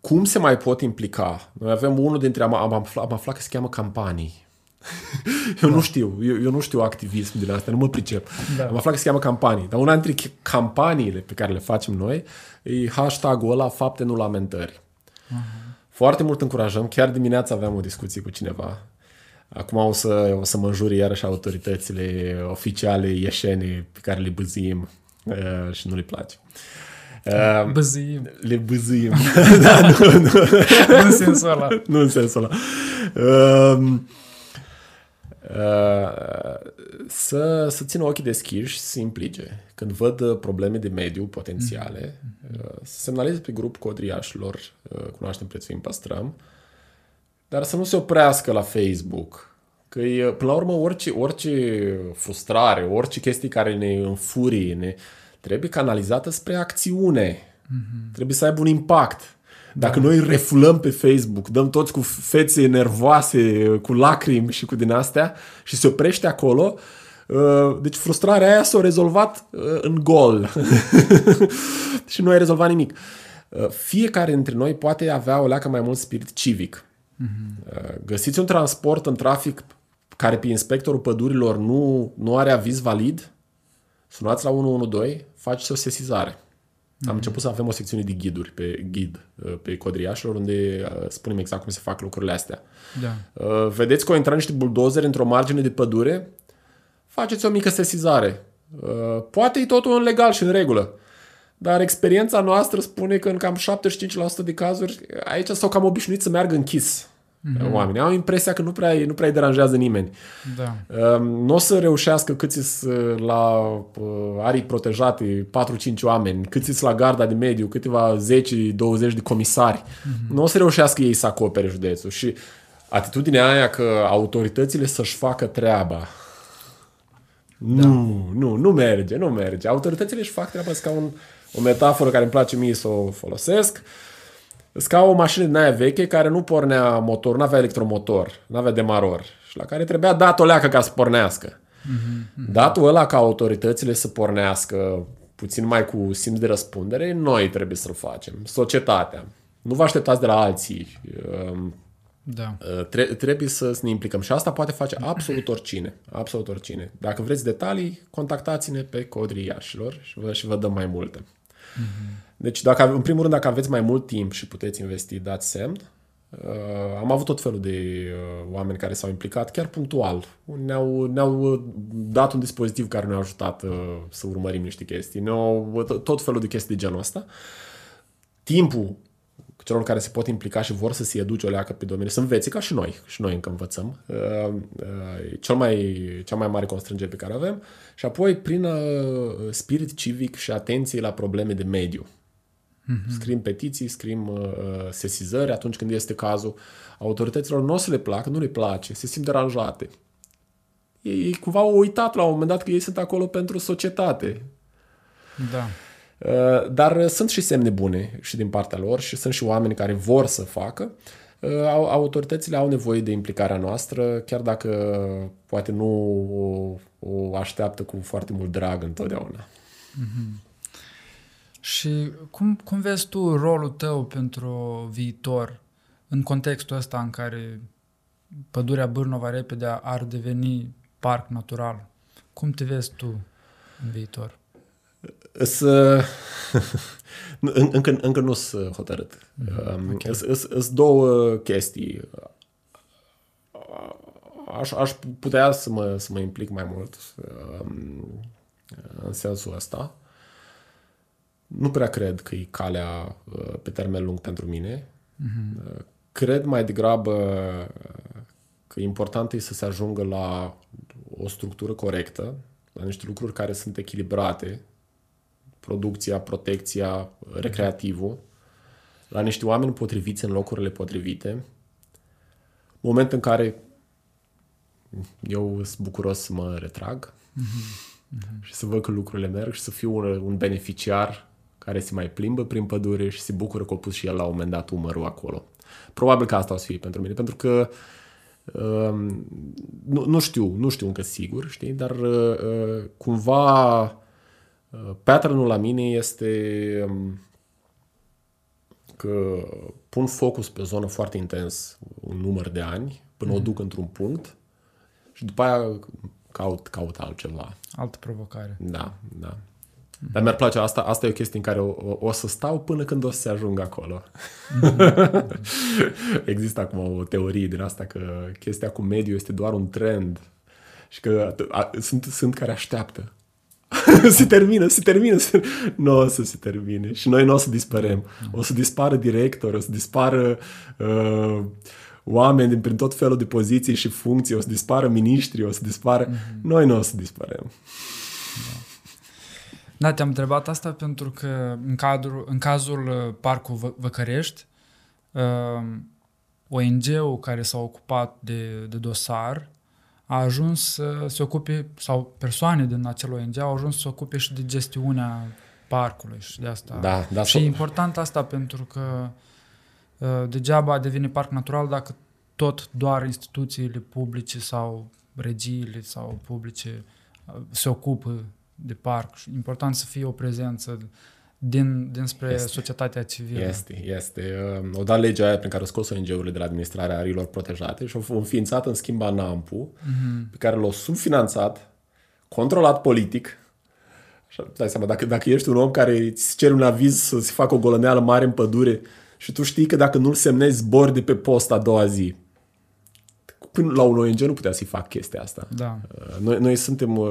Cum se mai pot implica? Noi avem unul dintre, am, am, aflat, am aflat că se cheamă campanii. eu da. nu știu, eu, eu nu știu activism din asta, nu mă pricep. Da. Am aflat că se cheamă campanii, dar una dintre campaniile pe care le facem noi e hashtag-ul ăla fapte nu lamentări. Uh-huh. Foarte mult încurajăm, chiar dimineața aveam o discuție cu cineva. Acum o să, o să mă înjuri iarăși autoritățile oficiale ieșene pe care le băzim uh, și nu le place. Uh, băzâim. Le băzâim. da, nu, nu. nu în sensul ăla. nu în sensul ăla. Uh, uh, să, să țină ochii deschiși și să se implice. Când văd probleme de mediu potențiale, mm-hmm. uh, să semnaleze pe grup codriașilor, uh, cunoaștem prețuim, păstrăm, dar să nu se oprească la Facebook, Că e, până la urmă orice, orice frustrare, orice chestie care ne înfurie, ne, trebuie canalizată spre acțiune. Mm-hmm. Trebuie să aibă un impact. Dacă da. noi refulăm pe Facebook, dăm toți cu fețe nervoase, cu lacrimi și cu din astea și se oprește acolo, uh, deci frustrarea aia s-a rezolvat uh, în gol. și nu ai rezolvat nimic. Uh, fiecare dintre noi poate avea o leacă mai mult spirit civic. Mm-hmm. Găsiți un transport în trafic care pe inspectorul pădurilor nu, nu are aviz valid, sunați la 112, faceți o sesizare. Mm-hmm. Am mhm. început să avem o secțiune de ghiduri pe ghid uh, pe Codriașilor unde uh, spunem exact cum se fac lucrurile astea. Da. Uh, vedeți că au intrat niște buldozeri într-o margine de pădure, faceți o mică sesizare. Poate e totul în legal și în regulă. Dar experiența noastră spune că în cam 75% de cazuri aici s-au cam obișnuit să meargă închis mm-hmm. oamenii. Au impresia că nu prea, nu prea îi deranjează nimeni. Da. Nu o să reușească câți la uh, arii protejate 4-5 oameni, câți la garda de mediu, câteva 10-20 de comisari. Mm-hmm. Nu o să reușească ei să acopere județul. Și atitudinea aia că autoritățile să-și facă treaba. Da. Nu, nu, nu merge, nu merge. Autoritățile își fac treaba ca un, o metaforă care îmi place mie să o folosesc. Uh, Îți ca o mașină din aia veche care nu pornea motor, nu avea electromotor, nu avea demaror și la care trebuia dat o leacă ca să pornească. Mm-hmm. Datul ăla ca autoritățile să pornească puțin mai cu simț de răspundere, noi trebuie să-l facem, societatea. Nu vă așteptați de la alții. Ehm, da. Tre- trebuie să ne implicăm și asta poate face absolut oricine. Absolut oricine. Dacă vreți detalii, contactați-ne pe Codrii Iașilor și vă, și vă dăm mai multe. Mm-hmm. Deci, dacă, în primul rând, dacă aveți mai mult timp și puteți investi, dați semn. Uh, am avut tot felul de uh, oameni care s-au implicat, chiar punctual. Ne-au, ne-au dat un dispozitiv care ne-a ajutat uh, să urmărim niște chestii. Ne-au tot felul de chestii de genul ăsta. Timpul celor care se pot implica și vor să se educe o leacă pe domeniu, să învețe ca și noi, și noi încă învățăm, uh, uh, cel mai, cea mai mare constrângere pe care avem și apoi prin uh, spirit civic și atenție la probleme de mediu. Mm-hmm. Scrim petiții, scrim uh, sesizări atunci când este cazul. Autorităților nu o să le placă, nu le place, se simt deranjate. Ei, ei cumva au uitat la un moment dat că ei sunt acolo pentru societate. Da. Uh, dar sunt și semne bune și din partea lor și sunt și oameni care vor să facă. Uh, autoritățile au nevoie de implicarea noastră, chiar dacă poate nu o, o așteaptă cu foarte mult drag întotdeauna. Mm-hmm. Și cum, cum vezi tu rolul tău pentru viitor în contextul ăsta în care pădurea Bârnova repede ar deveni parc natural? Cum te vezi tu în viitor? Să... încă, încă nu sunt hotărât. Mm, okay. Sunt două chestii. Aș, aș putea să mă, să mă implic mai mult um, în sensul ăsta. Nu prea cred că e calea uh, pe termen lung pentru mine. Mm-hmm. Cred mai degrabă că important e să se ajungă la o structură corectă, la niște lucruri care sunt echilibrate, producția, protecția, recreativul, la niște oameni potriviți în locurile potrivite, moment în care eu sunt bucuros să mă retrag mm-hmm. și să văd că lucrurile merg și să fiu un, un beneficiar care se mai plimbă prin pădure și se bucură că a pus și el la un moment dat umărul acolo. Probabil că asta o să fie pentru mine, pentru că uh, nu, nu știu, nu știu încă sigur, știi, dar uh, cumva uh, patternul la mine este um, că pun focus pe o zonă foarte intens un număr de ani până mm-hmm. o mhm. duc într-un punct și după aia caut, caut altceva. Altă provocare. Da, da. Dar mi-ar place asta, asta e o chestie în care o, o, o să stau până când o să se ajung acolo. Mm-hmm. Există acum o teorie din asta că chestia cu mediu este doar un trend și că a, sunt, sunt care așteaptă. se termină, se termină, se... nu o să se termine și noi nu o să dispărem. O să dispară directori, o să dispară uh, oameni din prin tot felul de poziții și funcții, o să dispară miniștri, o să dispară... Mm-hmm. Noi nu o să disparăm. Da. Da, te-am întrebat asta pentru că în, cadru, în cazul uh, Parcul Văcărești, uh, ONG-ul care s-a ocupat de, de dosar a ajuns să se ocupe, sau persoane din acel ONG au ajuns să se ocupe și de gestiunea parcului și de asta. Da, da, și e important asta pentru că uh, degeaba devine parc natural dacă tot doar instituțiile publice sau regiile sau publice uh, se ocupă de parc. Și important să fie o prezență din, dinspre este. societatea civilă. Este, este. O dat legea aia prin care au scos ONG-urile de la administrarea arilor protejate și au înființat în schimb ANAMPU, mm-hmm. pe care l-au subfinanțat, controlat politic. Și dai seama, dacă, dacă ești un om care îți cere un aviz să se facă o golăneală mare în pădure și tu știi că dacă nu-l semnezi zbor de pe post a doua zi, până la un ONG nu putea să-i fac chestia asta. Da. Uh, noi, noi suntem uh,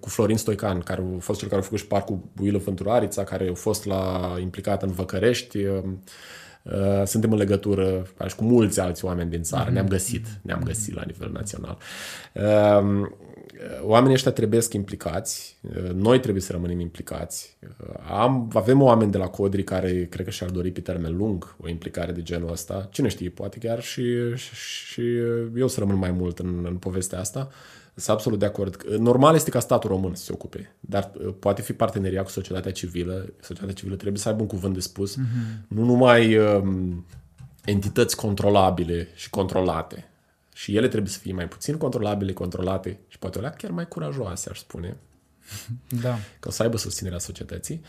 cu Florin Stoican, care a fost cel care a făcut și parcul Builă Fânturaриța, care a fost la, implicat în Văcărești. Uh, suntem în legătură ca și cu mulți alți oameni din țară. Mm-hmm. Ne-am găsit, ne-am găsit la nivel național. Oamenii ăștia trebuie să implicați, noi trebuie să rămânem implicați. Am, avem oameni de la Codri care cred că și-ar dori pe termen lung o implicare de genul ăsta. Cine știe, poate chiar și, și, și eu să rămân mai mult în, în povestea asta. Sunt absolut de acord. Normal este ca statul român să se ocupe, dar uh, poate fi parteneria cu societatea civilă. Societatea civilă trebuie să aibă un cuvânt de spus. Mm-hmm. Nu numai um, entități controlabile și controlate și ele trebuie să fie mai puțin controlabile, controlate și poate o chiar mai curajoase, aș spune. Da. Că o să aibă susținerea societății.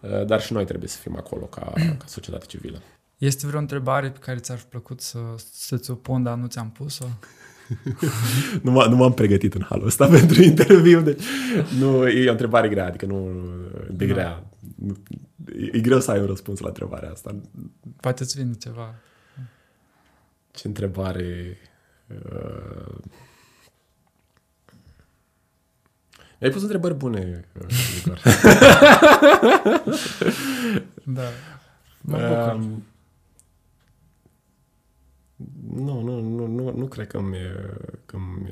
Uh, dar și noi trebuie să fim acolo ca, ca societate civilă. Este vreo întrebare pe care ți-ar fi plăcut să, să-ți o pun, dar nu ți-am pus-o? nu, m- nu m-am pregătit în halul ăsta pentru interviu, deci nu, e o întrebare grea, adică nu de da. grea. E, e greu să ai un răspuns la întrebarea asta. Poate îți vine ceva. Ce întrebare Uh, ai pus întrebări bune, uh, Igor. da. Mă um, nu, nu, nu, nu, nu cred că mi că mi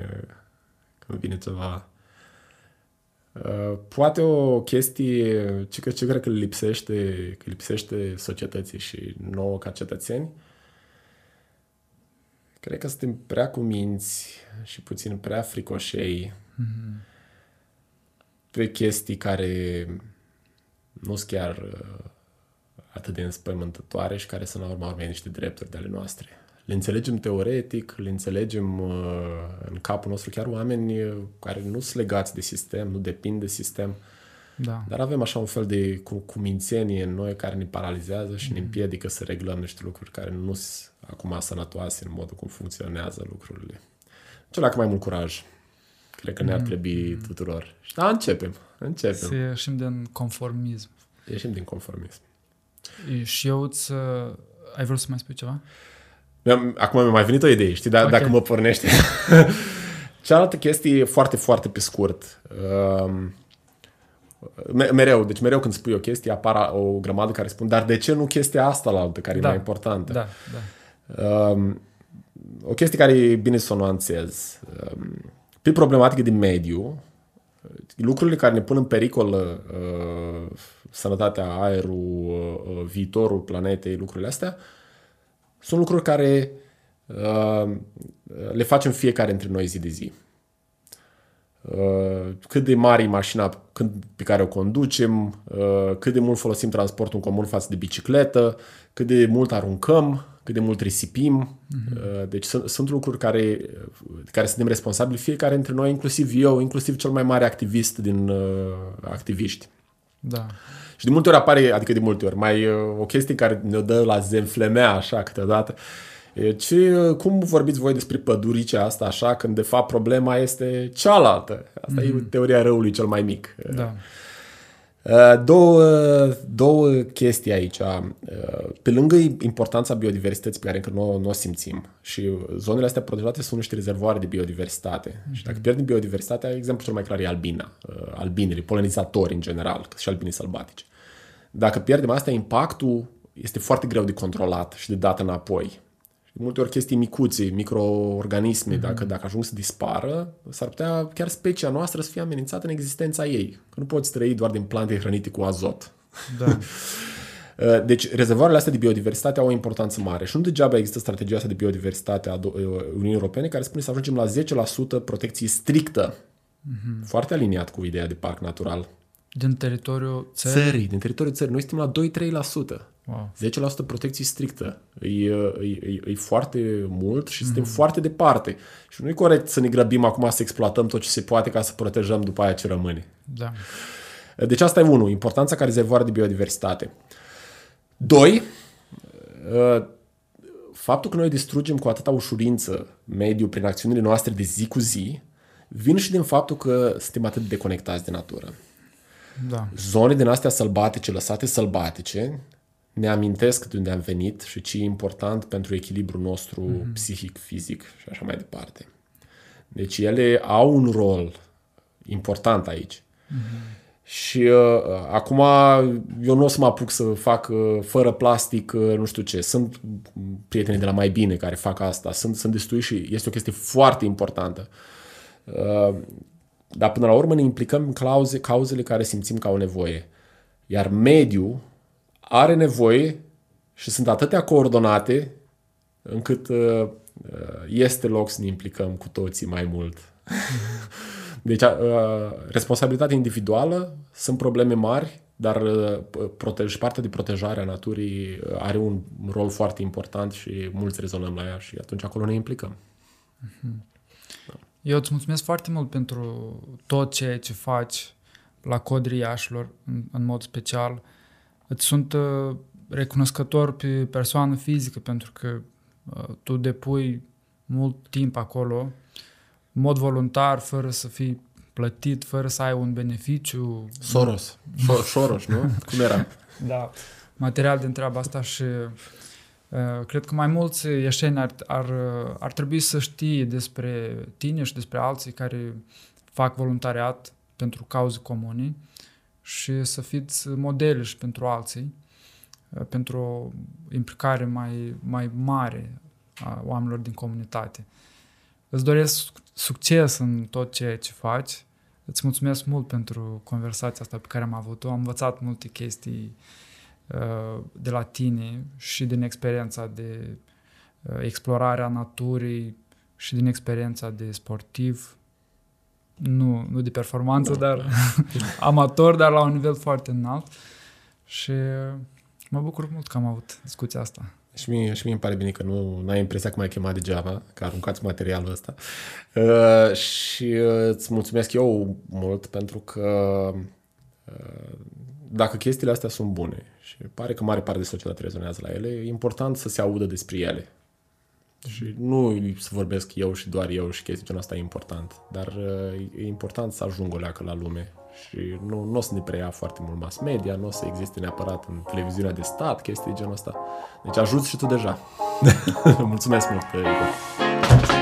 că mi vine ceva. Uh, poate o chestie ce, ce cred că lipsește, că lipsește societății și nouă ca cetățeni Cred că suntem prea cuminți și puțin prea fricoșei mm-hmm. pe chestii care nu sunt chiar uh, atât de înspăimântătoare și care sunt la urma urmei niște drepturi de ale noastre. Le înțelegem teoretic, le înțelegem uh, în capul nostru chiar oameni uh, care nu sunt legați de sistem, nu depind de sistem, da. dar avem așa un fel de cu, cumințenie în noi care ne paralizează și mm. ne împiedică să reglăm niște lucruri care nu sunt acum sănătoase în modul cum funcționează lucrurile. Ce dacă mai mult curaj. Cred că ne-ar mm. trebui tuturor. Da, începem. Începem. Să ieșim din conformism. Ieșim din conformism. Și eu îți... Ai vrut să mai spui ceva? Acum mi-a mai venit o idee, știi, da, okay. dacă mă pornește. Cealaltă chestie foarte, foarte pe scurt. Um, mereu, deci mereu când spui o chestie apar o grămadă care spun, dar de ce nu chestia asta la altă care da. e mai importantă? Da, da. Um, o chestie care e bine să o nuanțez. Um, pe problematică din mediu, lucrurile care ne pun în pericol uh, sănătatea, aerul, uh, viitorul planetei, lucrurile astea, sunt lucruri care uh, le facem fiecare dintre noi zi de zi. Uh, cât de mare e mașina pe care o conducem, uh, cât de mult folosim transportul în comun față de bicicletă, cât de mult aruncăm, cât de mult risipim. Uh-huh. Deci sunt, sunt lucruri care, care suntem responsabili fiecare dintre noi, inclusiv eu, inclusiv cel mai mare activist din uh, activiști. Da. Și de multe ori apare, adică de multe ori, mai uh, o chestie care ne dă la zenflemea așa câteodată. Ce, cum vorbiți voi despre păduricea asta așa, când de fapt problema este cealaltă? Asta mm-hmm. e mhm. teoria răului cel mai mic. Da. Uh, două, două chestii aici. Uh, pe lângă importanța biodiversității pe care încă nu, nu o simțim și zonele astea protejate sunt niște rezervoare de biodiversitate. Mm-hmm. Și dacă pierdem biodiversitatea, exemplu cel mai clar e albina. Uh, albinele, polenizatori în general, și albinii sălbatici. Dacă pierdem asta, impactul este foarte greu de controlat și de dat înapoi de multe ori chestii micuțe, microorganisme, mm-hmm. dacă, dacă ajung să dispară, s-ar putea chiar specia noastră să fie amenințată în existența ei. Că nu poți trăi doar din plante hrănite cu azot. Da. Uh, deci, rezervoarele astea de biodiversitate au o importanță mare și nu degeaba există strategia asta de biodiversitate a uh, Uniunii Europene care spune să ajungem la 10% protecție strictă. Mm-hmm. Foarte aliniat cu ideea de parc natural. Din teritoriul țării? Țării, din teritoriul țării. Noi suntem la 2-3%. Wow. 10% protecție strictă. E, e, e, e foarte mult și mm-hmm. suntem foarte departe. Și nu e corect să ne grăbim acum să exploatăm tot ce se poate ca să protejăm după aia ce rămâne. Da. Deci asta e unul, importanța ca rezervoar de biodiversitate. Doi, uh, faptul că noi distrugem cu atâta ușurință mediul prin acțiunile noastre de zi cu zi, vin și din faptul că suntem atât de deconectați de natură. Da. Zone din astea sălbatice, lăsate sălbatice, ne amintesc de unde am venit și ce e important pentru echilibrul nostru mm-hmm. psihic, fizic și așa mai departe. Deci ele au un rol important aici. Mm-hmm. Și uh, acum eu nu o să mă apuc să fac uh, fără plastic, uh, nu știu ce. Sunt prieteni de la Mai Bine care fac asta, sunt, sunt destui și este o chestie foarte importantă. Uh, dar până la urmă ne implicăm în clauze, cauzele care simțim că au nevoie. Iar mediul are nevoie și sunt atâtea coordonate încât uh, uh este loc să ne implicăm cu toții mai mult. Deci, uh, responsabilitatea individuală sunt probleme mari, dar uh, protej, partea de protejare a naturii uh, are un rol foarte important și mulți rezonăm la ea și atunci acolo ne implicăm. Mhm. Eu îți mulțumesc foarte mult pentru tot ceea ce faci la Codrii Iașilor, în, în mod special. Îți sunt uh, recunoscător pe persoană fizică pentru că uh, tu depui mult timp acolo mod voluntar, fără să fii plătit, fără să ai un beneficiu. Soros. Soros, nu? Cum era? Da. Material din treaba asta și uh, cred că mai mulți ieșeni ar, ar, ar trebui să știe despre tine și despre alții care fac voluntariat pentru cauze comune și să fiți modele și pentru alții, uh, pentru o implicare mai, mai mare a oamenilor din comunitate. Îți doresc succes în tot ceea ce faci. Îți mulțumesc mult pentru conversația asta pe care am avut-o. Am învățat multe chestii uh, de la tine și din experiența de uh, explorare a naturii și din experiența de sportiv. Nu, nu de performanță, no. dar amator, dar la un nivel foarte înalt. Și mă bucur mult că am avut discuția asta. Și mie, și mie îmi pare bine că nu ai impresia că m-ai chemat degeaba, că aruncați materialul ăsta. Uh, și uh, îți mulțumesc eu mult pentru că uh, dacă chestiile astea sunt bune și pare că mare parte de societate rezonează la ele, e important să se audă despre ele. Și nu să vorbesc eu și doar eu și chestia genul asta e important, dar uh, e important să ajung o leacă la lume și nu, nu o să ne preia foarte mult mass media, nu o să existe neapărat în televiziunea de stat chestii de genul ăsta. Deci ajuți și tu deja. Mulțumesc mult, Igor.